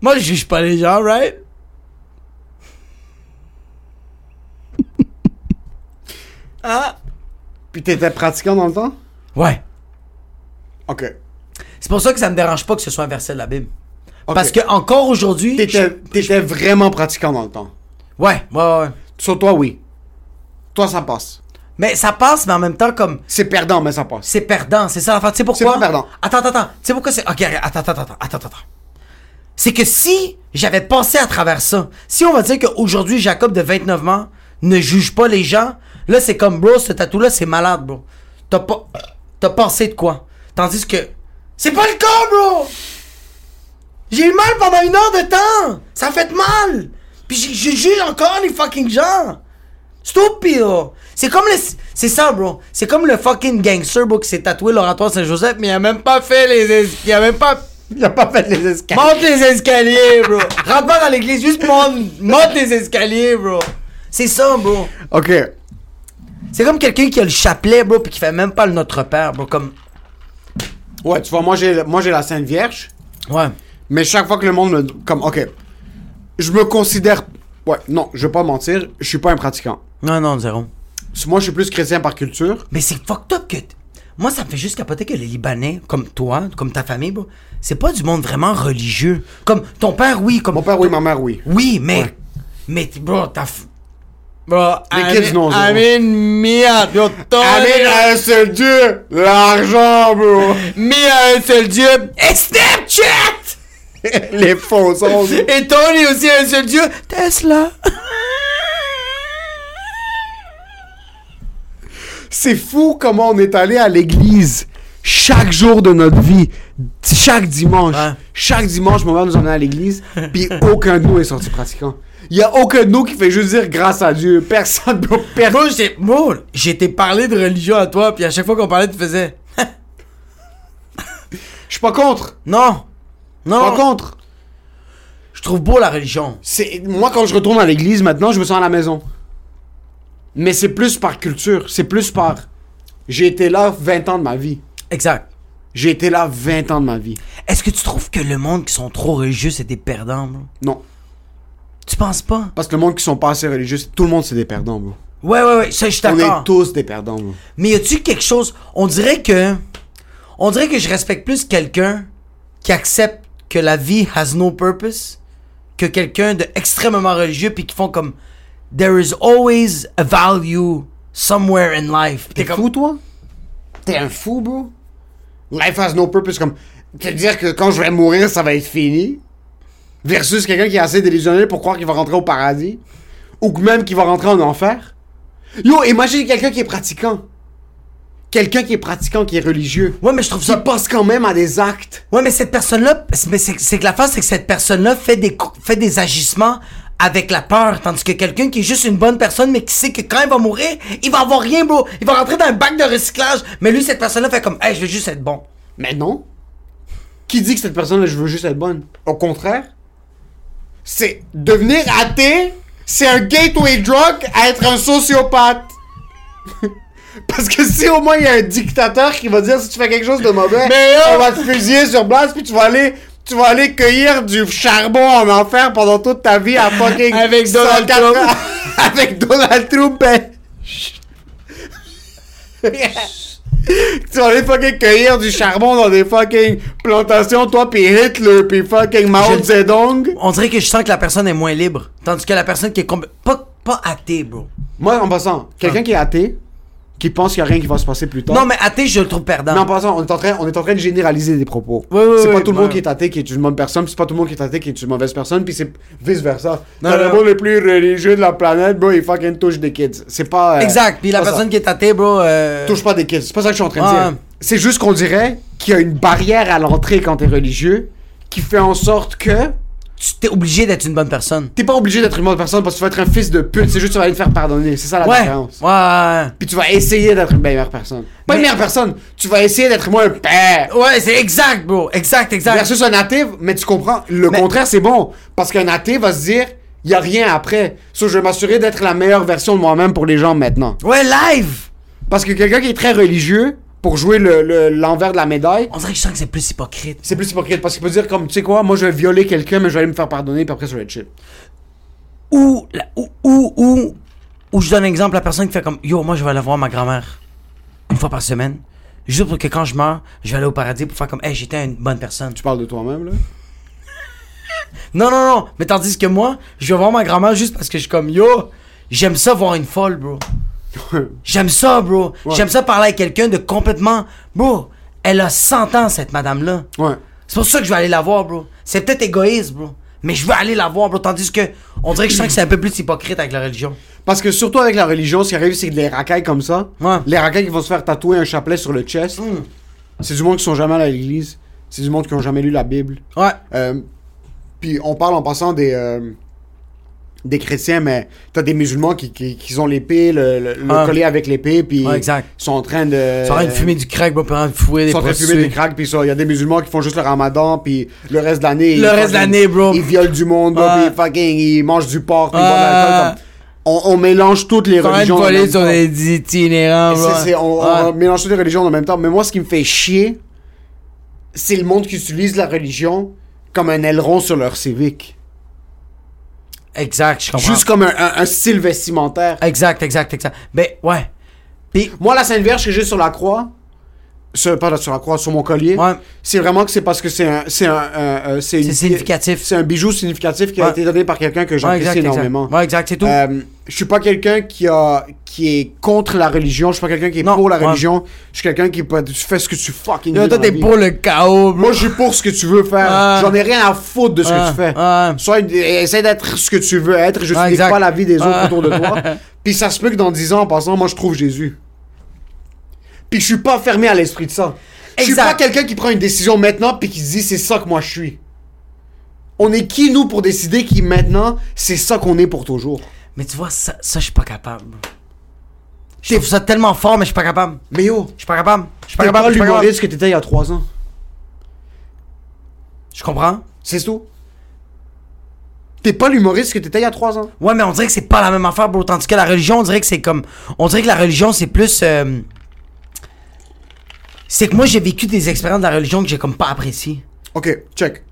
moi, je juge pas les gens, right? ah?
Puis t'étais pratiquant dans le temps?
Ouais.
Ok.
C'est pour ça que ça me dérange pas que ce soit un verset de la Bible. Parce que encore aujourd'hui.
T'étais t'étais vraiment pratiquant dans le temps.
Ouais, ouais, ouais.
Sur toi, oui. Toi, ça passe.
Mais ça passe, mais en même temps, comme.
C'est perdant, mais ça passe.
C'est perdant, c'est ça l'affaire. Tu sais pourquoi?
C'est pas perdant.
Attends, attends, attends. Tu sais pourquoi c'est. Ok, attends, attends, attends, attends, attends. C'est que si j'avais passé à travers ça, si on va dire qu'aujourd'hui, Jacob de 29 ans ne juge pas les gens, là, c'est comme, bro, ce tatou-là, c'est malade, bro. T'as pas. T'as pensé de quoi? Tandis que. C'est pas le cas, bro! J'ai eu mal pendant une heure de temps! Ça fait mal! Puis je je juge encore les fucking gens! Stupide! C'est comme le. C'est ça, bro. C'est comme le fucking gangster, bro, qui s'est tatoué l'oratoire Saint-Joseph, mais il a même pas fait les. es- Il a même pas.
Il a pas fait les escaliers.
Monte les escaliers, bro. Rentre pas dans l'église, juste monte, monte les escaliers, bro. C'est ça, bro.
Ok.
C'est comme quelqu'un qui a le chapelet, bro, puis qui fait même pas le Notre Père, bro. Comme.
Ouais, tu vois, moi j'ai moi j'ai la Sainte Vierge,
Ouais.
mais chaque fois que le monde me comme ok, je me considère ouais, non, je vais pas mentir, je suis pas un pratiquant.
Non, non, zéro.
Moi, je suis plus chrétien par culture.
Mais c'est fucked up que. t- Moi, ça me fait juste capoter que les Libanais, comme toi, comme ta famille, bro, c'est pas du monde vraiment religieux. Comme ton père, oui, comme.
Mon père oui, ma mère oui.
Oui, mais. Mais, bro, t'as. f- Bro,
Les kids, non,
yo,
Allez à un seul Dieu, l'argent, bro.
Mia, un seul Dieu. Et Snapchat!
Les faux sons.
Et Tony aussi, un seul Dieu. Tesla.
C'est fou comment on est allé à l'église chaque jour de notre vie, chaque dimanche. Chaque dimanche, mon père nous emmenait à l'église, puis aucun de nous est sorti pratiquant. Il y a aucun de nous qui fait juste dire grâce à Dieu. Personne, personne.
Moi, j'ai, moi, j'ai été parlé de religion à toi, puis à chaque fois qu'on parlait, tu faisais.
Je suis pas contre.
Non.
Je suis pas
Non.
contre.
Je trouve beau la religion.
C'est moi quand je retourne à l'église maintenant, je me sens à la maison. Mais c'est plus par culture, c'est plus par j'ai été là 20 ans de ma vie.
Exact.
J'ai été là 20 ans de ma vie.
Est-ce que tu trouves que le monde qui sont trop religieux, c'est des perdants, bro?
Non,
Tu penses pas?
parce que le monde qui sont pas assez religieux, tout le monde c'est des perdants, bro.
Ouais, ouais, ouais, ça, je suis
On est tous des perdants, bro.
Mais y a-tu quelque chose. On dirait que. On dirait que je respecte plus quelqu'un qui accepte que la vie has no purpose que quelqu'un de extrêmement religieux puis qui font comme. There is always a value somewhere in life.
T'es
T'es comme.
fou, toi? T'es un fou, bro? Life has no purpose, comme te dire que quand je vais mourir, ça va être fini. Versus quelqu'un qui est assez délusionné pour croire qu'il va rentrer au paradis. Ou même qu'il va rentrer en enfer. Yo, imagine quelqu'un qui est pratiquant. Quelqu'un qui est pratiquant, qui est religieux.
Ouais, mais je trouve
Qui
ça.
passe quand même à des actes.
Ouais, mais cette personne-là, c'est- mais c'est c'est que la face, c'est que cette personne-là fait des, cou- fait des agissements avec la peur, tandis que quelqu'un qui est juste une bonne personne, mais qui sait que quand il va mourir, il va avoir rien, bro. Il va rentrer dans un bac de recyclage, mais lui, cette personne-là fait comme, hey, je veux juste être bon.
Mais non. Qui dit que cette personne-là, je veux juste être bonne? Au contraire. C'est devenir athée, c'est un gateway drug à être un sociopathe. Parce que si au moins il y a un dictateur qui va dire si tu fais quelque chose de mauvais, on va te fusiller sur place puis tu vas aller tu vas aller cueillir du charbon en enfer pendant toute ta vie à fucking
Avec Donald
180
Trump.
avec Donald Trump. Tu vas aller fucking cueillir du charbon dans des fucking plantations, toi pis Hitler pis fucking Mao
Je-
Zedong.
On dirait que je sens que la personne est moins libre, tandis que la personne qui est pas, pas athée, bro.
Moi, en passant, quelqu'un qui est athée, qui pense qu'il y a rien qui va se passer plus tard.
Non, mais athée, je le trouve perdant.
Mais en passant, on est en train, on est en train de généraliser des propos.
Ouais, ouais,
c'est pas tout le monde qui est athée qui est une bonne personne, puis c'est pas tout le monde qui est athée qui est une mauvaise personne, puis c'est vice versa. Dans le monde le plus religieux de la planète, bro, il fucking touche des kids. C'est pas. euh,
exact. Puis la
ça.
personne qui est athée, bro. euh,
touche pas des kids. C'est pas ça que je suis en train de dire. C'est juste qu'on dirait qu'il y a une barrière à l'entrée quand t'es religieux qui fait en sorte que
t'es obligé d'être une bonne personne.
t'es pas obligé d'être une bonne personne parce que tu vas être un fils de pute. C'est juste que tu vas aller te faire pardonner. C'est ça la
Ouais.
différence.
Ouais.
Puis tu vas essayer d'être une meilleure personne. Pas une meilleure personne. Tu vas essayer d'être moins un père.
Ouais, c'est exact, bro. Exact, exact.
Versus un athée, mais tu comprends. Le
Mais-
contraire, c'est bon. Parce qu'un athée va se dire, il y a rien après. So, je vais m'assurer d'être la meilleure version de moi-même pour les gens maintenant.
Ouais, live.
Parce que quelqu'un qui est très religieux, pour jouer le- le- l'envers de la médaille,
On dirait que je sens que c'est plus hypocrite.
c'est plus hypocrite. Parce qu'il peut dire comme, tu sais quoi, moi je vais violer quelqu'un, mais je vais aller me faire pardonner, puis après ça va être chill.
Ou, la- ou, ou, ou, ou je donne un exemple, la personne qui fait comme, yo, moi je vais aller voir ma grand-mère une fois par semaine. Juste pour que quand je meurs, je vais aller au paradis pour faire comme, hey, j'étais une bonne personne.
Tu parles de toi-même, là?
Non, non, non. Mais tandis que moi, je vais voir ma grand-mère juste parce que je suis comme, yo, j'aime ça voir une folle, bro. J'aime ça, bro. J'aime ça parler avec quelqu'un de complètement, bro. Elle a 100 ans, cette madame-là.
Ouais.
C'est pour ça que je vais aller la voir, bro. C'est peut-être égoïste, bro. Mais je veux aller la voir, bro. Tandis que, on dirait que je sens que c'est un peu plus hypocrite avec la religion.
Parce que surtout avec la religion, ce qui arrive, c'est que les racailles comme ça,
Ouais.
les racailles qui vont se faire tatouer un chapelet sur le chest, c'est du monde qui sont jamais allés à l'église. C'est du monde qui ont jamais lu la Bible.
Ouais.
Euh, Puis on parle en passant des, euh, des chrétiens, mais t'as des musulmans qui, qui, qui ont l'épée, le, le, le
Ah.
collier avec l'épée, puis ils sont en train de...
Ça aurait de fumer du crack, puis en fouer
Ils
des
sont en train de fumer des cracks, puis ça, il y a des musulmans qui font juste le ramadan, puis le reste de l'année...
Le
ils
reste de l'année, bro.
Ils violent du monde, puis fucking, ils mangent du porc, puis ils boivent de On, on mélange toutes les
de
religions. en même
sur itinérants,
Et
bro.
c'est- c'est- on, on mélange toutes les religions en même temps. Mais moi, ce qui me fait chier, c'est le monde qui utilise la religion comme un aileron sur leur civique.
Exact, je comprends.
Juste comme un, un- un style vestimentaire.
Exact, exact, exact. Ben, ouais. Puis,
Moi, la Sainte Vierge que j'ai sur la croix, sur, pas sur la croix, sur mon collier,
Ouais.
c'est vraiment que c'est parce que c'est un, c'est un, un- un- c'est
significatif.
C'est un bijou significatif qui a
Ouais.
été donné par quelqu'un que
Ouais,
j'apprécie
exact, exact.
énormément.
Ouais, exact, c'est tout.
Euh, je suis pas quelqu'un qui a qui est contre la religion. Je suis pas quelqu'un qui est
Non,
pour la
ouais.
religion. Je suis quelqu'un qui peut- fais ce que tu fucking veux
toi, t'es pour le chaos, bro.
Moi, je suis pour ce que tu veux faire.
Ouais.
J'en ai rien à foutre de ce que
Ouais,
tu fais.
ouais.
Soit essaie d'être ce que tu veux être. Je
Ouais,
suis
exact.
pas la vie des autres
Ouais.
autour de toi. Puis ça se peut que dans 10 ans, en passant, moi, je trouve Jésus. Puis je suis pas fermé à l'esprit de ça. Je suis
Exact.
pas quelqu'un qui prend une décision maintenant puis qui se dit c'est ça que moi je suis. On est qui nous pour décider qui maintenant c'est ça qu'on est pour toujours?
Mais tu vois, ça, ça je suis pas capable. Je trouve ça tellement fort, mais je suis pas capable.
Mais yo,
Je suis pas capable. Je suis pas
t'es
capable.
pas
je suis pas capable.
l'humoriste que t'étais il y a 3 ans.
Je comprends.
C'est tout. T'es pas l'humoriste que t'étais il y a 3 ans.
Ouais, mais on dirait que c'est pas la même affaire, bro. Tandis que la religion, on dirait que c'est comme. On dirait que la religion, c'est plus. euh, C'est que moi, j'ai vécu des expériences de la religion que j'ai comme pas appréciées.
Ok, check.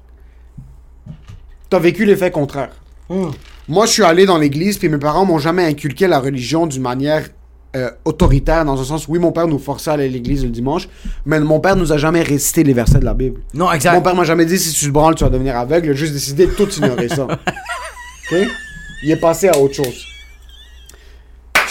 T'as vécu l'effet contraire.
Hmm.
Moi, je suis allé dans l'église, puis mes parents m'ont jamais inculqué la religion d'une manière euh, autoritaire, dans un sens, oui, mon père nous forçait à aller à l'église le dimanche, mais mon père nous a jamais récité les versets de la Bible.
Non, exact.
Mon père m'a jamais dit si tu te branles, tu vas devenir aveugle. Il a juste décidé de tout ignorer ça. ok? Il est passé à autre chose.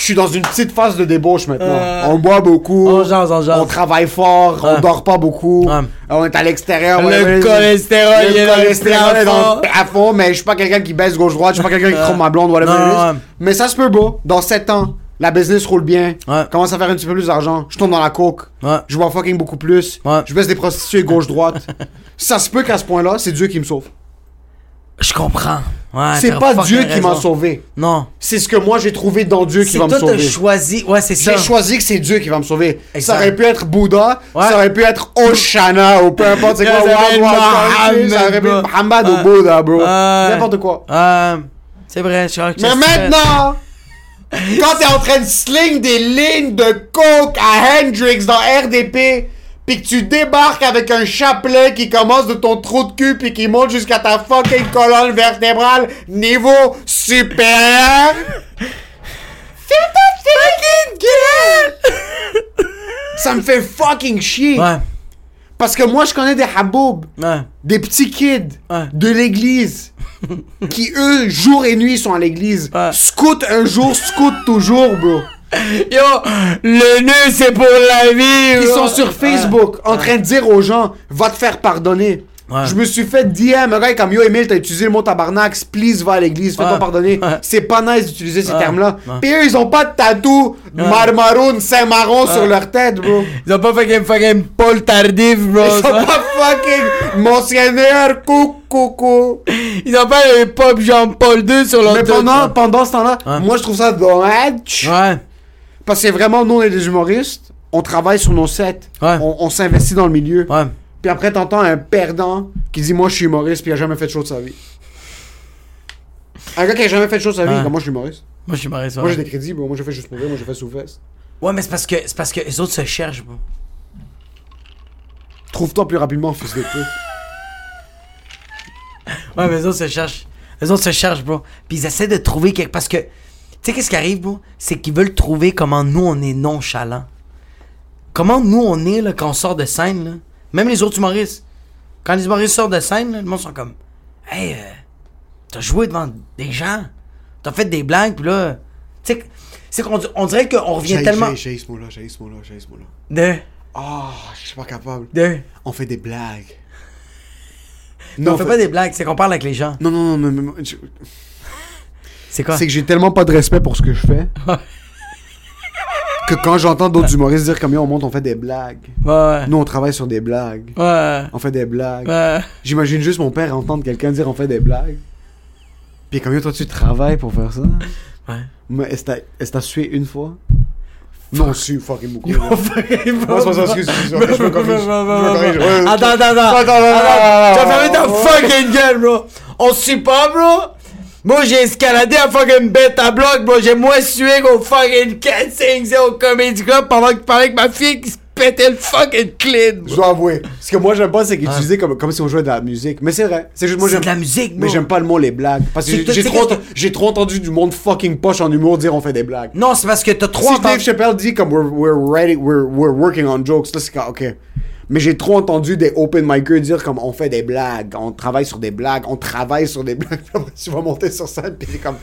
Je suis dans une petite phase de débauche maintenant.
Euh,
on boit beaucoup.
on jase, on jase.
travaille fort. On
Ouais.
dort pas beaucoup.
Ouais.
On est à l'extérieur.
Le
ouais,
cholestérol, il est
cholestérol est dans le plafond, mais je suis pas quelqu'un qui baisse gauche-droite. Je suis pas quelqu'un qui trompe ma blonde. whatever
Non.
Mais ça se peut, beau. Dans 7 ans, la business roule bien.
Ouais.
Commence à faire un petit peu plus d'argent. Je tombe dans la coke.
Ouais.
Je vois fucking beaucoup plus.
Ouais.
Je baisse des prostituées gauche-droite. ça se peut qu'à ce point-là, c'est Dieu qui me sauve.
Je comprends. Ouais,
c'est pas Dieu qui m'a sauvé.
Non.
C'est ce que moi j'ai trouvé dans Dieu qui
C'est
va me
toi,
sauver.
choisi. Ouais, c'est ça.
J'ai choisi que c'est Dieu qui va me sauver.
Exact.
Ça aurait pu être Bouddha,
Ouais.
ça aurait pu être Oshana ou peu importe c'est quoi.
Ça aurait
pu être Muhammad ou Bouddha, bro. N'importe quoi.
Euh, c'est vrai, je que
Mais
c'est
maintenant, quand t'es en train de sling des lignes de coke à Hendrix dans RDP, que tu débarques avec un chapelet qui commence de ton trou de cul pis qui monte jusqu'à ta fucking colonne vertébrale niveau supérieur, fucking gueule! Ça me fait fucking chier.
Ouais,
Parce que moi, je connais des haboub,
ouais.
des petits kids
Ouais.
de l'église qui, eux, jour et nuit sont à l'église. Scout un jour, scout toujours, bro.
Yo, le nœud, c'est pour la vie.
Ils sont sur Facebook en train de dire aux gens, va te faire pardonner.
Ouais.
Je me suis fait DM, un gars comme Yo Emile, t'as utilisé le mot tabarnak, please va à l'église, fais-toi
Ouais.
pardonner.
Ouais.
C'est pas nice d'utiliser ces termes-là. Puis eux, ils ont pas de tatou marmaroun, Saint-Marron sur leur tête, bro.
Ils ont pas fucking fucking Paul Tardif, bro.
Ils sont
ça.
pas fucking Monseigneur coucou.
Ils ont pas le pop Jean-Paul II sur leur
Mais
dos.
pendant, pendant ce temps-là, moi je trouve ça dommage.
Ouais.
Parce que vraiment, nous on est des humoristes, on travaille sur nos sets,
Ouais.
on, on s'investit dans le milieu.
Ouais.
Puis après, t'entends un perdant qui dit Moi je suis humoriste, puis il a jamais fait de show de sa vie. Un gars qui a jamais fait de show de sa vie, comme moi je suis humoriste.
Moi, je suis ça.
Moi j'ai des crédits, bro. moi j'ai fait juste pour rire, moi j'ai fait sous-fest.
Ouais, mais c'est parce que c'est parce que les autres se cherchent, bro.
Trouve-toi plus rapidement, fils de pute.
Ouais, mais les autres se cherchent. Les autres se cherchent, bro. Puis ils essaient de trouver quelque. Parce que. Tu sais, qu'est-ce qui arrive, bro? C'est qu'ils veulent trouver comment nous, on est nonchalants. Comment nous, on est, là, quand on sort de scène, là. Même les autres humoristes. Quand les humoristes sortent de scène, là, le monde sont comme. Hey, euh, t'as joué devant des gens. T'as fait des blagues, puis là. Tu sais, c'est qu'on on dirait qu'on revient
J'ai
tellement.
j'ai ce mot-là, j'ai ce mot-là, j'ai ce mot-là.
De?
Ah, je suis pas capable.
De?
On fait des blagues.
Non, on fait pas des blagues, c'est qu'on parle avec les gens.
Non, non, non, mais- mais- mais- je-
C'est quoi?
c'est que j'ai tellement pas de respect pour ce que je fais. que quand j'entends d'autres humoristes dire comme Yo, on monte, on fait des blagues.
Ouais.
Nous, on travaille sur des blagues.
Ouais.
On fait des blagues.
Ouais.
J'imagine juste mon père entendre quelqu'un dire on fait des blagues. Puis combien toi tu travailles pour faire ça?
Ouais.
Mais est-ce que t'as- sué une fois? Non, su fucking beaucoup.
Yo,
Non, c'est pas ça, excuse, excuse, excuse, je me corrige. Je me corrige. Ouais,
Attends, attends, attends.
Attends, attends,
Tu ta fucking gueule, bro. On suit pas, bro. Moi, j'ai escaladé à fucking bêta block, bro. J'ai moins sué qu'au fucking 4-5 au Comedy Club pendant que parlais avec ma fille qui se pétait le fucking clean,
Je dois avouer. Ce que moi j'aime pas, c'est qu'utiliser comme, comme si on jouait de la musique. Mais c'est vrai. C'est juste moi
C'est
j'aime.
de la musique, bro.
Mais j'aime pas le mot les blagues. Parce que
C'est-
j'ai- j'ai
c'est
trop, j'ai trop entendu du monde fucking poche en humour dire on fait des blagues.
Non, c'est parce que t'as trop
Si Dave
entendu...
Chappelle dit comme we're, we're ready, we're, we're working on jokes, là c'est comme ok. Mais j'ai trop entendu des open micers dire comme on fait des blagues, on travaille sur des blagues, on travaille sur des blagues. Tu vas monter sur scène puis comme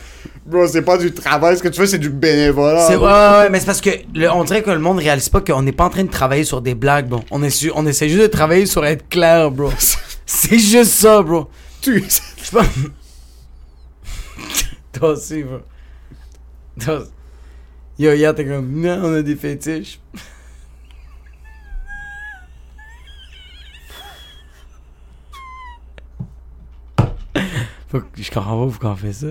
bro c'est pas du travail, ce que tu fais c'est du bénévolat.
C'est, ouais, ouais, mais c'est parce que le- on dirait que le monde réalise pas qu'on n'est pas en train de travailler sur des blagues, bro. On, est su- on essaie juste de travailler sur être clair, bro. c'est juste ça, bro.
Tu-
Je sais pas. Toi aussi, bro. Toi. Yo, hier, t'es comme, non, on a des fétiches. Faut que je comprends pas pourquoi on fait ça.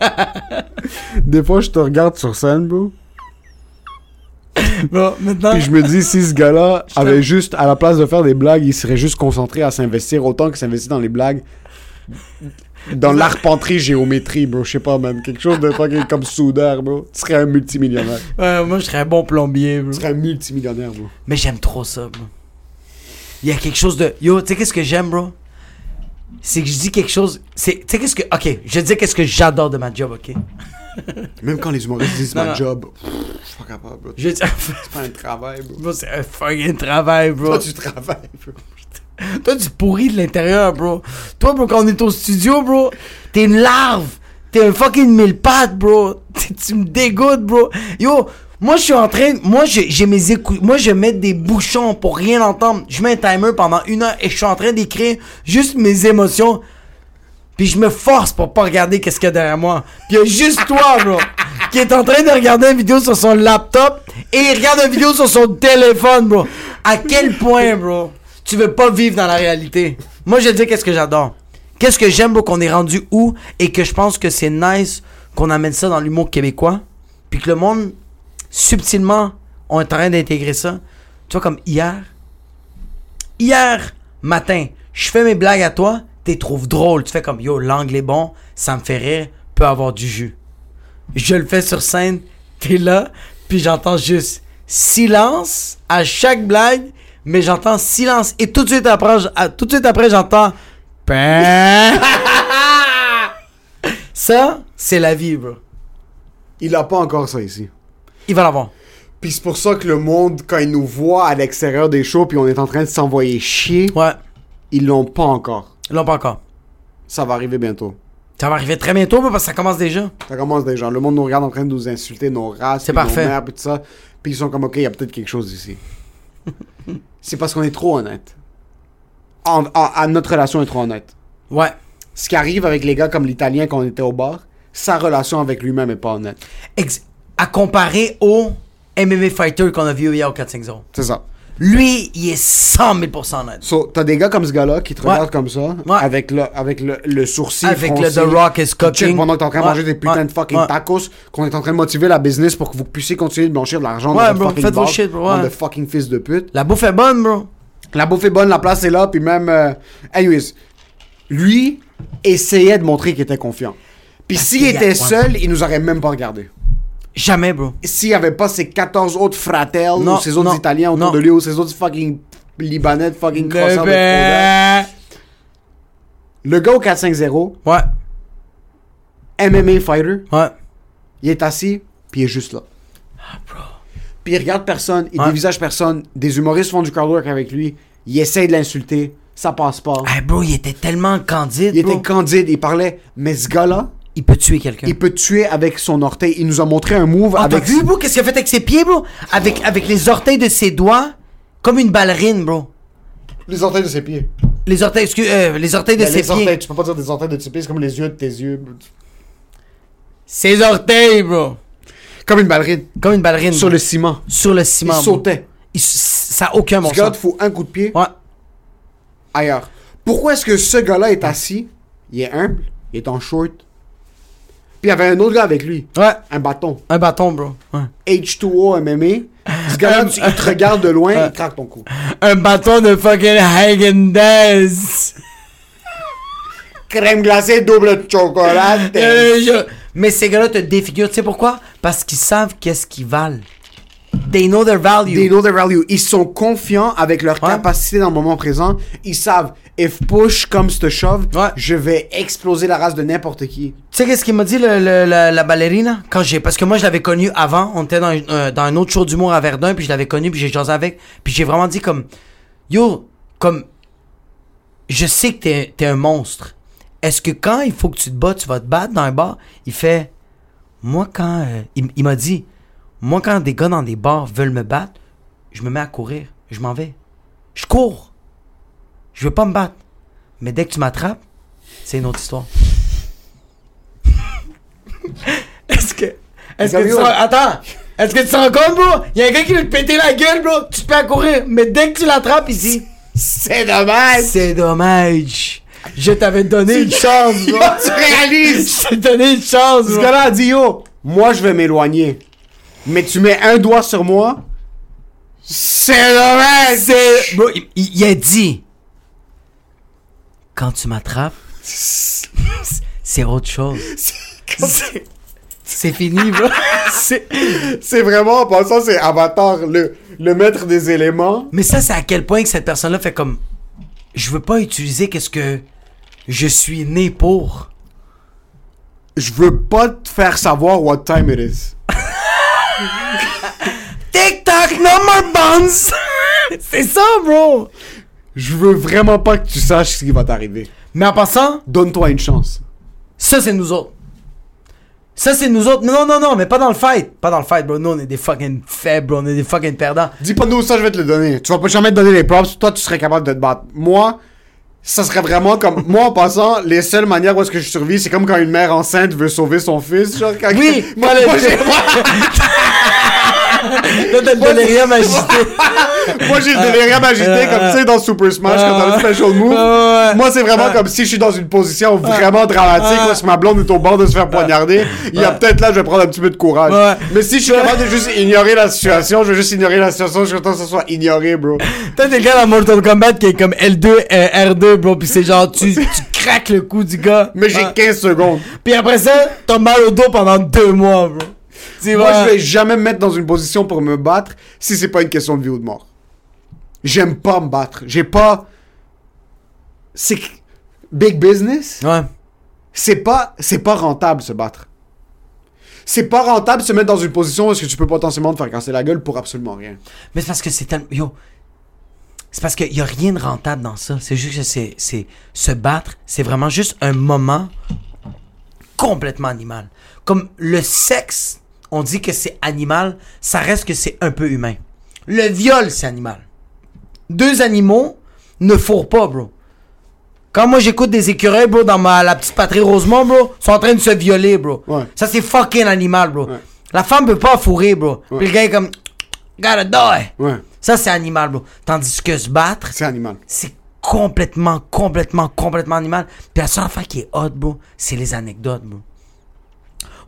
Des fois je te regarde sur scène, bro.
Bon, maintenant.
Puis je me dis, si ce gars-là avait juste, à la place de faire des blagues, il serait juste concentré à s'investir autant qu'il s'investit dans les blagues, dans l'arpenterie géométrie, bro. Je sais pas, man. Quelque chose de fucking comme soudeur, bro. Tu serais un multimillionnaire.
Ouais, moi, je serais un bon plombier, bro.
Tu serais un multimillionnaire, bro.
Mais j'aime trop ça, bro. Il y a quelque chose de. Yo, tu sais, qu'est-ce que j'aime, bro? C'est que je dis quelque chose. C'est. Tu sais, qu'est-ce que. Ok, je dire qu'est-ce que j'adore de ma job, ok?
Même quand les humoristes disent
Non,
ma
non.
job, pff, je suis pas capable, bro.
Je.
C'est pas un travail, bro.
Bro, c'est un fucking travail, bro.
Toi, tu travailles, bro.
Toi, tu pourris de l'intérieur, bro. Toi, bro, quand on est au studio, bro, t'es une larve. T'es un fucking mille pattes, bro. Tu me dégoûtes, bro. Yo, moi, je suis en train. Moi, j'ai mes écoutes. Moi, je mets des bouchons pour rien entendre. Je mets un timer pendant une heure et je suis en train d'écrire juste mes émotions. Puis je me force pour pas regarder qu'est-ce qu'il y a derrière moi. Puis il y a juste toi, bro, qui est en train de regarder une vidéo sur son laptop et il regarde une vidéo sur son téléphone, bro. À quel point, bro, tu veux pas vivre dans la réalité? Moi, je te dire qu'est-ce que j'adore. Qu'est-ce que j'aime, bro, qu'on est rendu où et que je pense que c'est nice qu'on amène ça dans l'humour québécois. Puis que le monde, subtilement, on est en train d'intégrer ça. Tu vois, comme hier, hier matin, je fais mes blagues à toi, t'es trouves drôle. Tu fais comme yo, l'angle est bon, ça me fait rire, peut avoir du jus. Je le fais sur scène, t'es là, puis j'entends juste silence à chaque blague, mais j'entends silence et tout de suite après, tout de suite après j'entends. Ça, c'est la vie, bro.
Il a pas encore ça ici.
Il va l'avoir.
Puis c'est pour ça que le monde, quand il nous voit à l'extérieur des shows, puis on est en train de s'envoyer chier,
Ouais,
ils l'ont pas encore.
ils l'ont pas encore.
Ça va arriver bientôt.
Ça va arriver très bientôt, parce que ça commence déjà.
Ça commence déjà. Le monde nous regarde en train de nous insulter, nos races, puis nos mères, puis tout ça. Puis ils sont comme, ok, il y a peut-être quelque chose ici. c'est parce qu'on est trop honnête. En- notre relation est trop honnête.
Ouais.
Ce qui arrive avec les gars comme l'Italien quand on était au bar, sa relation avec lui-même est pas honnête.
Ex- à comparer au MMA fighter qu'on a vu hier au 4-5-0.
C'est ça.
Lui, il est 100 000% honnête.
So, t'as des gars comme ce gars-là qui te
Ouais.
regardent comme ça,
Ouais.
avec, le, avec le, le sourcil
Avec
froncé,
le The Rock is cooking.
pendant que t'es en train de
Ouais.
manger des putains de fucking tacos, qu'on est en train de motiver la business pour que vous puissiez continuer de blanchir de l'argent
Ouais,
dans
bro,
fucking
faites vos shit, bro,
de fucking fils de pute.
La bouffe est bonne, bro.
La bouffe est bonne, la place est là, puis même... euh, Anyways, lui essayait de montrer qu'il était confiant. Puis s'il était seul, il nous aurait même pas regardé.
Jamais, bro.
S'il y avait pas ses 14 autres fratels,
Non,
ou ses autres
non,
Italiens autour
non.
de lui, ou ses autres fucking Libanais fucking croissants fraudeurs. Le gars au 4-5-0,
Ouais,
MMA fighter,
ouais.
il est assis, puis il est juste là. Puis il regarde personne, il
Ouais.
dévisage personne. Des humoristes font du crowdwork avec lui. Il essaye de l'insulter, ça passe pas.
Hey, bro, il était tellement candide,
Il
bro.
était candide, il parlait. Mais ce gars-là,
Il peut tuer quelqu'un.
il peut tuer avec son orteil. Il nous a montré un move
Oh, t'as
avec.
vu, bro, qu'est-ce qu'il a fait avec ses pieds, bro? Avec, avec les orteils de ses doigts, comme une ballerine, bro.
Les orteils de ses pieds.
Les orteils, excuse, euh, les orteils de
Ben,
ses
les
pieds.
orteils, tu peux pas dire des orteils de tes pieds, c'est comme les yeux de tes yeux.
Ses orteils, bro.
Comme une ballerine.
Comme une ballerine.
Sur
bro.
le ciment.
Sur le
Il
ciment. bro.
sautait.
Il- ça a aucun bon sens.
te fout un coup de pied
Ouais.
ailleurs. Pourquoi est-ce que ce gars-là est assis? Il est humble, il est en short. Puis il y avait un autre gars avec lui.
Ouais.
Un bâton.
Un bâton, bro. Ouais.
H2O MMA. Ce gars-là, tu- il te regarde de loin, il craque ton cou.
Un bâton de fucking Hagen-Dazs.
Crème glacée, double chocolat.
Euh, je- Mais ces gars-là te défigurent. Tu sais pourquoi? Parce qu'ils savent qu'est-ce qu'ils valent. They know their value.
They know their value. Ils sont confiants avec leur
Ouais.
capacité dans le moment présent. Ils savent, if push comes to shove,
Ouais.
je vais exploser la race de n'importe qui.
Tu sais qu'est-ce qu'il m'a dit le, le- la, la ballerina quand j'ai parce que moi je l'avais connu avant on était dans, un- euh, dans un autre show d'humour à Verdun puis je l'avais connu puis j'ai jasé avec puis j'ai vraiment dit comme yo comme je sais que t'es t'es un monstre est-ce que quand il faut que tu te bats tu vas te battre dans un bar? Il fait moi quand euh, il, il m'a dit moi quand des gars dans des bars veulent me battre je me mets à courir je m'en vais je cours je veux pas me battre mais dès que tu m'attrapes c'est une autre histoire Est-ce que. Est-ce que tu rends- Attends! Est-ce que tu rends compte, bro? Il y a un gars qui veut te péter la gueule, bro! Tu te à courir, mais dès que tu l'attrapes ici.
C'est dommage.
C'est dommage! Je t'avais donné une chance, bro!
tu réalises.
Je t'ai donné une chance,
Ce gars-là a dit, yo, moi je vais m'éloigner. Mais tu mets un doigt sur moi. C'est dommage.
C'est. Bro, il, a dit. Quand tu m'attrapes, C'est autre chose. C'est- C'est fini, bro. C'est-
C'est vraiment, en passant, c'est Avatar, le, le maître des éléments.
Mais ça, c'est à quel point que cette personne-là fait comme. Je veux pas utiliser qu'est-ce que je suis né pour.
Je veux pas te faire savoir what time it is.
Tic-tac, no more buns! c'est ça, bro!
Je veux vraiment pas que tu saches ce qui va t'arriver.
Mais en passant,
Donne-toi une chance.
ça, c'est nous autres. Ça, c'est nous autres. Non, non, non, mais pas dans le fight. Pas dans le fight, bro. Nous, on est des fucking faibles, bro. On est des fucking perdants.
Dis pas nous, ça, je vais te le donner. Tu vas pas jamais te donner les props. Toi, tu serais capable de te battre. Moi, ça serait vraiment comme. Moi, en passant, les seules manières où est-ce que je survis, c'est comme quand une mère enceinte veut sauver son fils. Genre, quand
Oui,
moi,
moi,
moi,
Là, t'as le délirium agité.
moi, j'ai le délirium agité, comme tu sais, dans Super Smash, quand t'as le special move.
ouais.
Moi, c'est vraiment comme si je suis dans une position vraiment dramatique, est-ce que ma blonde est au bord de se faire poignarder. Il y a peut-être là, je vais prendre un petit peu de courage. Mais si je suis capable de juste ignorer la situation, je vais juste ignorer la situation jusqu'à temps que ça soit ignoré, bro.
T'as des gars dans Mortal Kombat qui est comme L2, euh, R2, bro. Pis c'est genre, tu, tu craques le cou du gars.
Mais j'ai
Ah.
15 secondes.
Puis après ça, t'as mal au dos pendant deux mois, bro.
Moi, je vais jamais me mettre dans une position pour me battre si c'est pas une question de vie ou de mort. J'aime pas me battre. J'ai pas. C'est. Big business,
Ouais.
c'est pas, c'est pas rentable se battre. C'est pas rentable se mettre dans une position où est-ce que tu peux potentiellement te faire casser la gueule pour absolument rien.
Mais c'est parce que c'est tellement. Yo. C'est parce qu'il y a rien de rentable dans ça. C'est juste que c'est. c'est se battre, c'est vraiment juste un moment complètement animal. Comme le sexe, on dit que c'est animal, ça reste que c'est un peu humain. Le viol, c'est animal. Deux animaux ne fourrent pas, bro. Quand moi j'écoute des écureuils, bro, dans ma, la petite patrie Rosemont, bro, sont en train de se violer, bro.
Ouais.
Ça, c'est fucking animal, bro.
Ouais.
La femme peut pas fourrer, bro. Puis le gars est comme, gotta die.
Ouais,
Ça, c'est animal, bro. Tandis que se battre,
c'est animal.
c'est complètement, complètement, complètement animal. Puis la seule affaire qui est hot, bro, c'est les anecdotes, bro.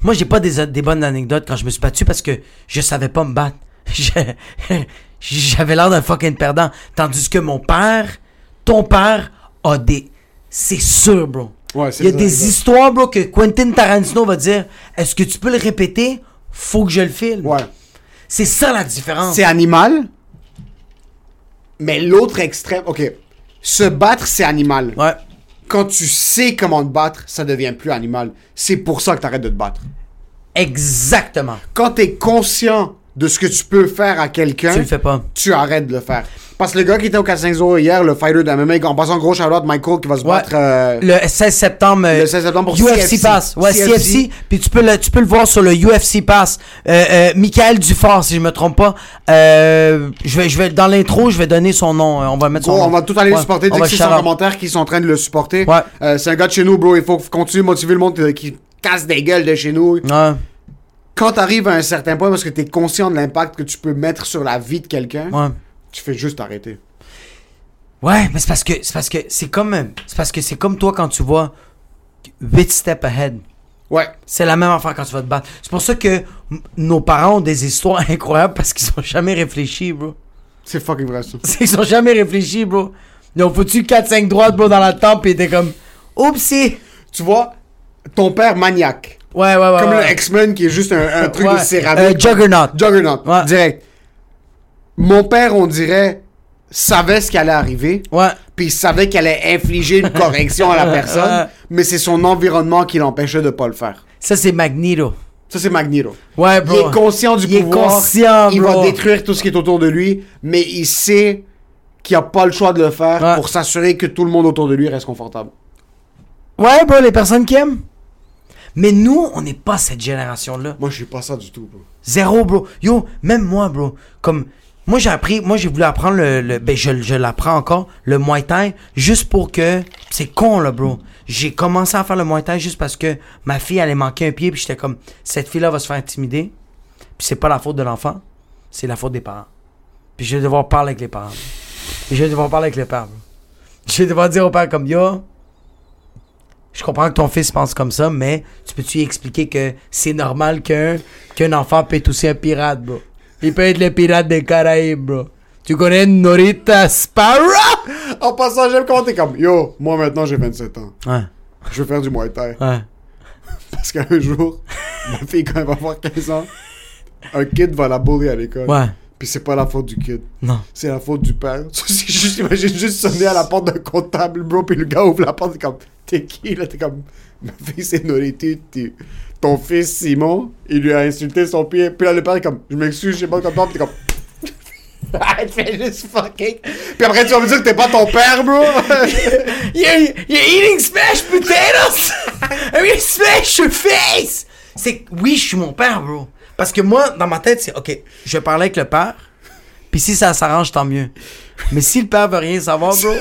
Moi, j'ai pas des, des bonnes anecdotes quand je me suis battu parce que je savais pas me battre. J'avais l'air d'un fucking perdant. Tandis que mon père, ton père, a des. C'est sûr, bro.
Ouais,
Il y a des histoires, bro, que Quentin Tarantino va dire Est-ce que tu peux le répéter? Faut que je le filme.
Ouais.
C'est ça la différence.
C'est animal, mais l'autre extrême. Ok. Se battre, c'est animal.
Ouais.
Quand tu sais comment te battre, ça devient plus animal. C'est pour ça que t'arrêtes de te battre.
Exactement.
Quand t'es conscient de ce que tu peux faire à quelqu'un,
Tu le fais pas.
tu arrêtes de le faire. Parce que le gars qui était au 4-5-0 hier, le fighter de MMA, en passant gros shout-out Michael qui va se
Ouais.
battre. euh,
Le 16 septembre. euh,
Le 16 septembre pour
UFC
CFC.
Pass. Ouais,
CFC.
CFC. Puis tu peux, le, tu peux le voir sur le UFC Pass. Euh, euh, Michael Dufort, si je me trompe pas. Euh, je vais, je vais, dans l'intro, je vais donner son nom. On va mettre son
Gros,
nom.
on va tout aller le
Ouais,
supporter.
on
Dire
va
que c'est commentaire qui sont en train de le supporter.
Ouais.
C'est un gars de chez nous, bro. Il faut continuer de motiver le monde qui casse des gueules de chez nous.
Ouais.
Quand t'arrives à un certain point parce que t'es conscient de l'impact que tu peux mettre sur la vie de quelqu'un,
Ouais.
tu fais juste arrêter.
Ouais, mais c'est parce que c'est parce que c'est comme c'est parce que c'est comme toi quand tu vois 8 steps ahead.
Ouais.
C'est la même affaire quand tu vas te battre. C'est pour ça que nos parents ont des histoires incroyables parce qu'ils ont jamais réfléchi, bro.
C'est fucking vrai ça.
C'est qu'ils ont jamais réfléchi, bro. Ils ont foutu 4-5 droites, bro, dans la tempe et t'es comme Oupsie!
Tu vois, ton père maniaque.
Ouais, ouais, ouais.
Comme
ouais.
le X-Men qui est juste un, un truc
Ouais.
de céramique.
Euh, Juggernaut.
Juggernaut.
Ouais.
Direct. Mon père, on dirait, savait ce qui allait arriver.
Ouais.
Puis il savait qu'elle allait infliger une correction à la personne.
Ouais.
mais c'est son environnement qui l'empêchait de pas le faire.
Ça, c'est Magneto.
Ça, c'est Magneto.
Ouais,
Il
bro.
est conscient du
Il est
pouvoir.
conscient,
il
bro.
va détruire tout ce qui est autour de lui, mais il sait qu'il a pas le choix de le faire
Ouais.
pour s'assurer que tout le monde autour de lui reste confortable.
Ouais, bro, les personnes qui aiment. Mais nous, on n'est pas cette génération-là.
Moi, je suis pas ça du tout, bro.
Zéro, bro. Yo, même moi, bro. Comme, moi, j'ai appris, moi, j'ai voulu apprendre le, le- ben, je, je l'apprends encore, le Muay Thai, juste pour que, c'est con, là, bro. J'ai commencé à faire le Muay Thai juste parce que ma fille allait manquer un pied, puis j'étais comme, cette fille-là va se faire intimider. Puis c'est pas la faute de l'enfant, c'est la faute des parents. Puis je vais devoir parler avec les parents. Puis je vais devoir parler avec les pères, bro. Je vais devoir dire au père comme, yo, je comprends que ton fils pense comme ça, mais tu peux-tu expliquer que c'est normal qu'un enfant peut être aussi un pirate, bro? Il peut être le pirate des Caraïbes, bro. Tu connais Norita Sparrow?
En passant, j'aime quand t'es comme Yo, moi maintenant j'ai 27 ans.
Ouais.
je veux faire du Muay Thai.
Ouais.
Parce qu'un jour, ma fille, quand elle va avoir 15 ans, un kid va la bully à l'école.
Ouais.
Puis c'est pas la faute du kid.
Non.
C'est la faute du père. Juste, imagine juste sonner à la porte d'un comptable, bro, puis le gars ouvre la porte, t'es comme, t'es qui, là? T'es comme, ma fille, c'est Norité, t'es- ton fils Simon, il lui a insulté son pied, puis là, le père est comme, je m'excuse, je sais pas comment, puis t'es comme, Arrête, fais juste fucking. Puis après, tu vas me dire que t'es pas ton père, bro.
You're, you're eating smashed potatoes! I'm eating smashed your face! C'est oui, je suis mon père, bro. Parce que moi, dans ma tête, c'est OK, je vais parler avec le père. Puis si ça s'arrange, tant mieux. Mais si le père veut rien savoir, bro.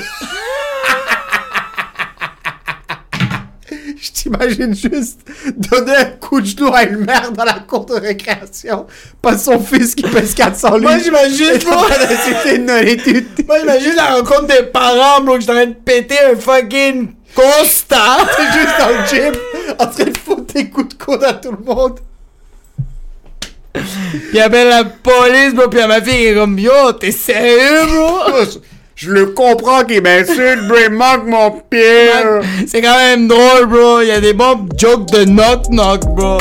Je t'imagine juste donner un coup de genou à une mère dans la cour de récréation. Pas son fils qui pèse 400 livres.
Moi, j'imagine, bro. Moi, imagine la rencontre des parents, bro, que je suis en train de péter un fucking constat.
Juste dans le gym, en train de foutre des coups de coude à tout le monde.
Puis il appelle la police, bro, puis ma fille est comme Yo, t'es sérieux, bro?
Je, je le comprends qu'il m'insulte, bro. Il manque mon pied.
C'est quand même drôle, bro. Il y a des bons jokes de knock-knock, bro.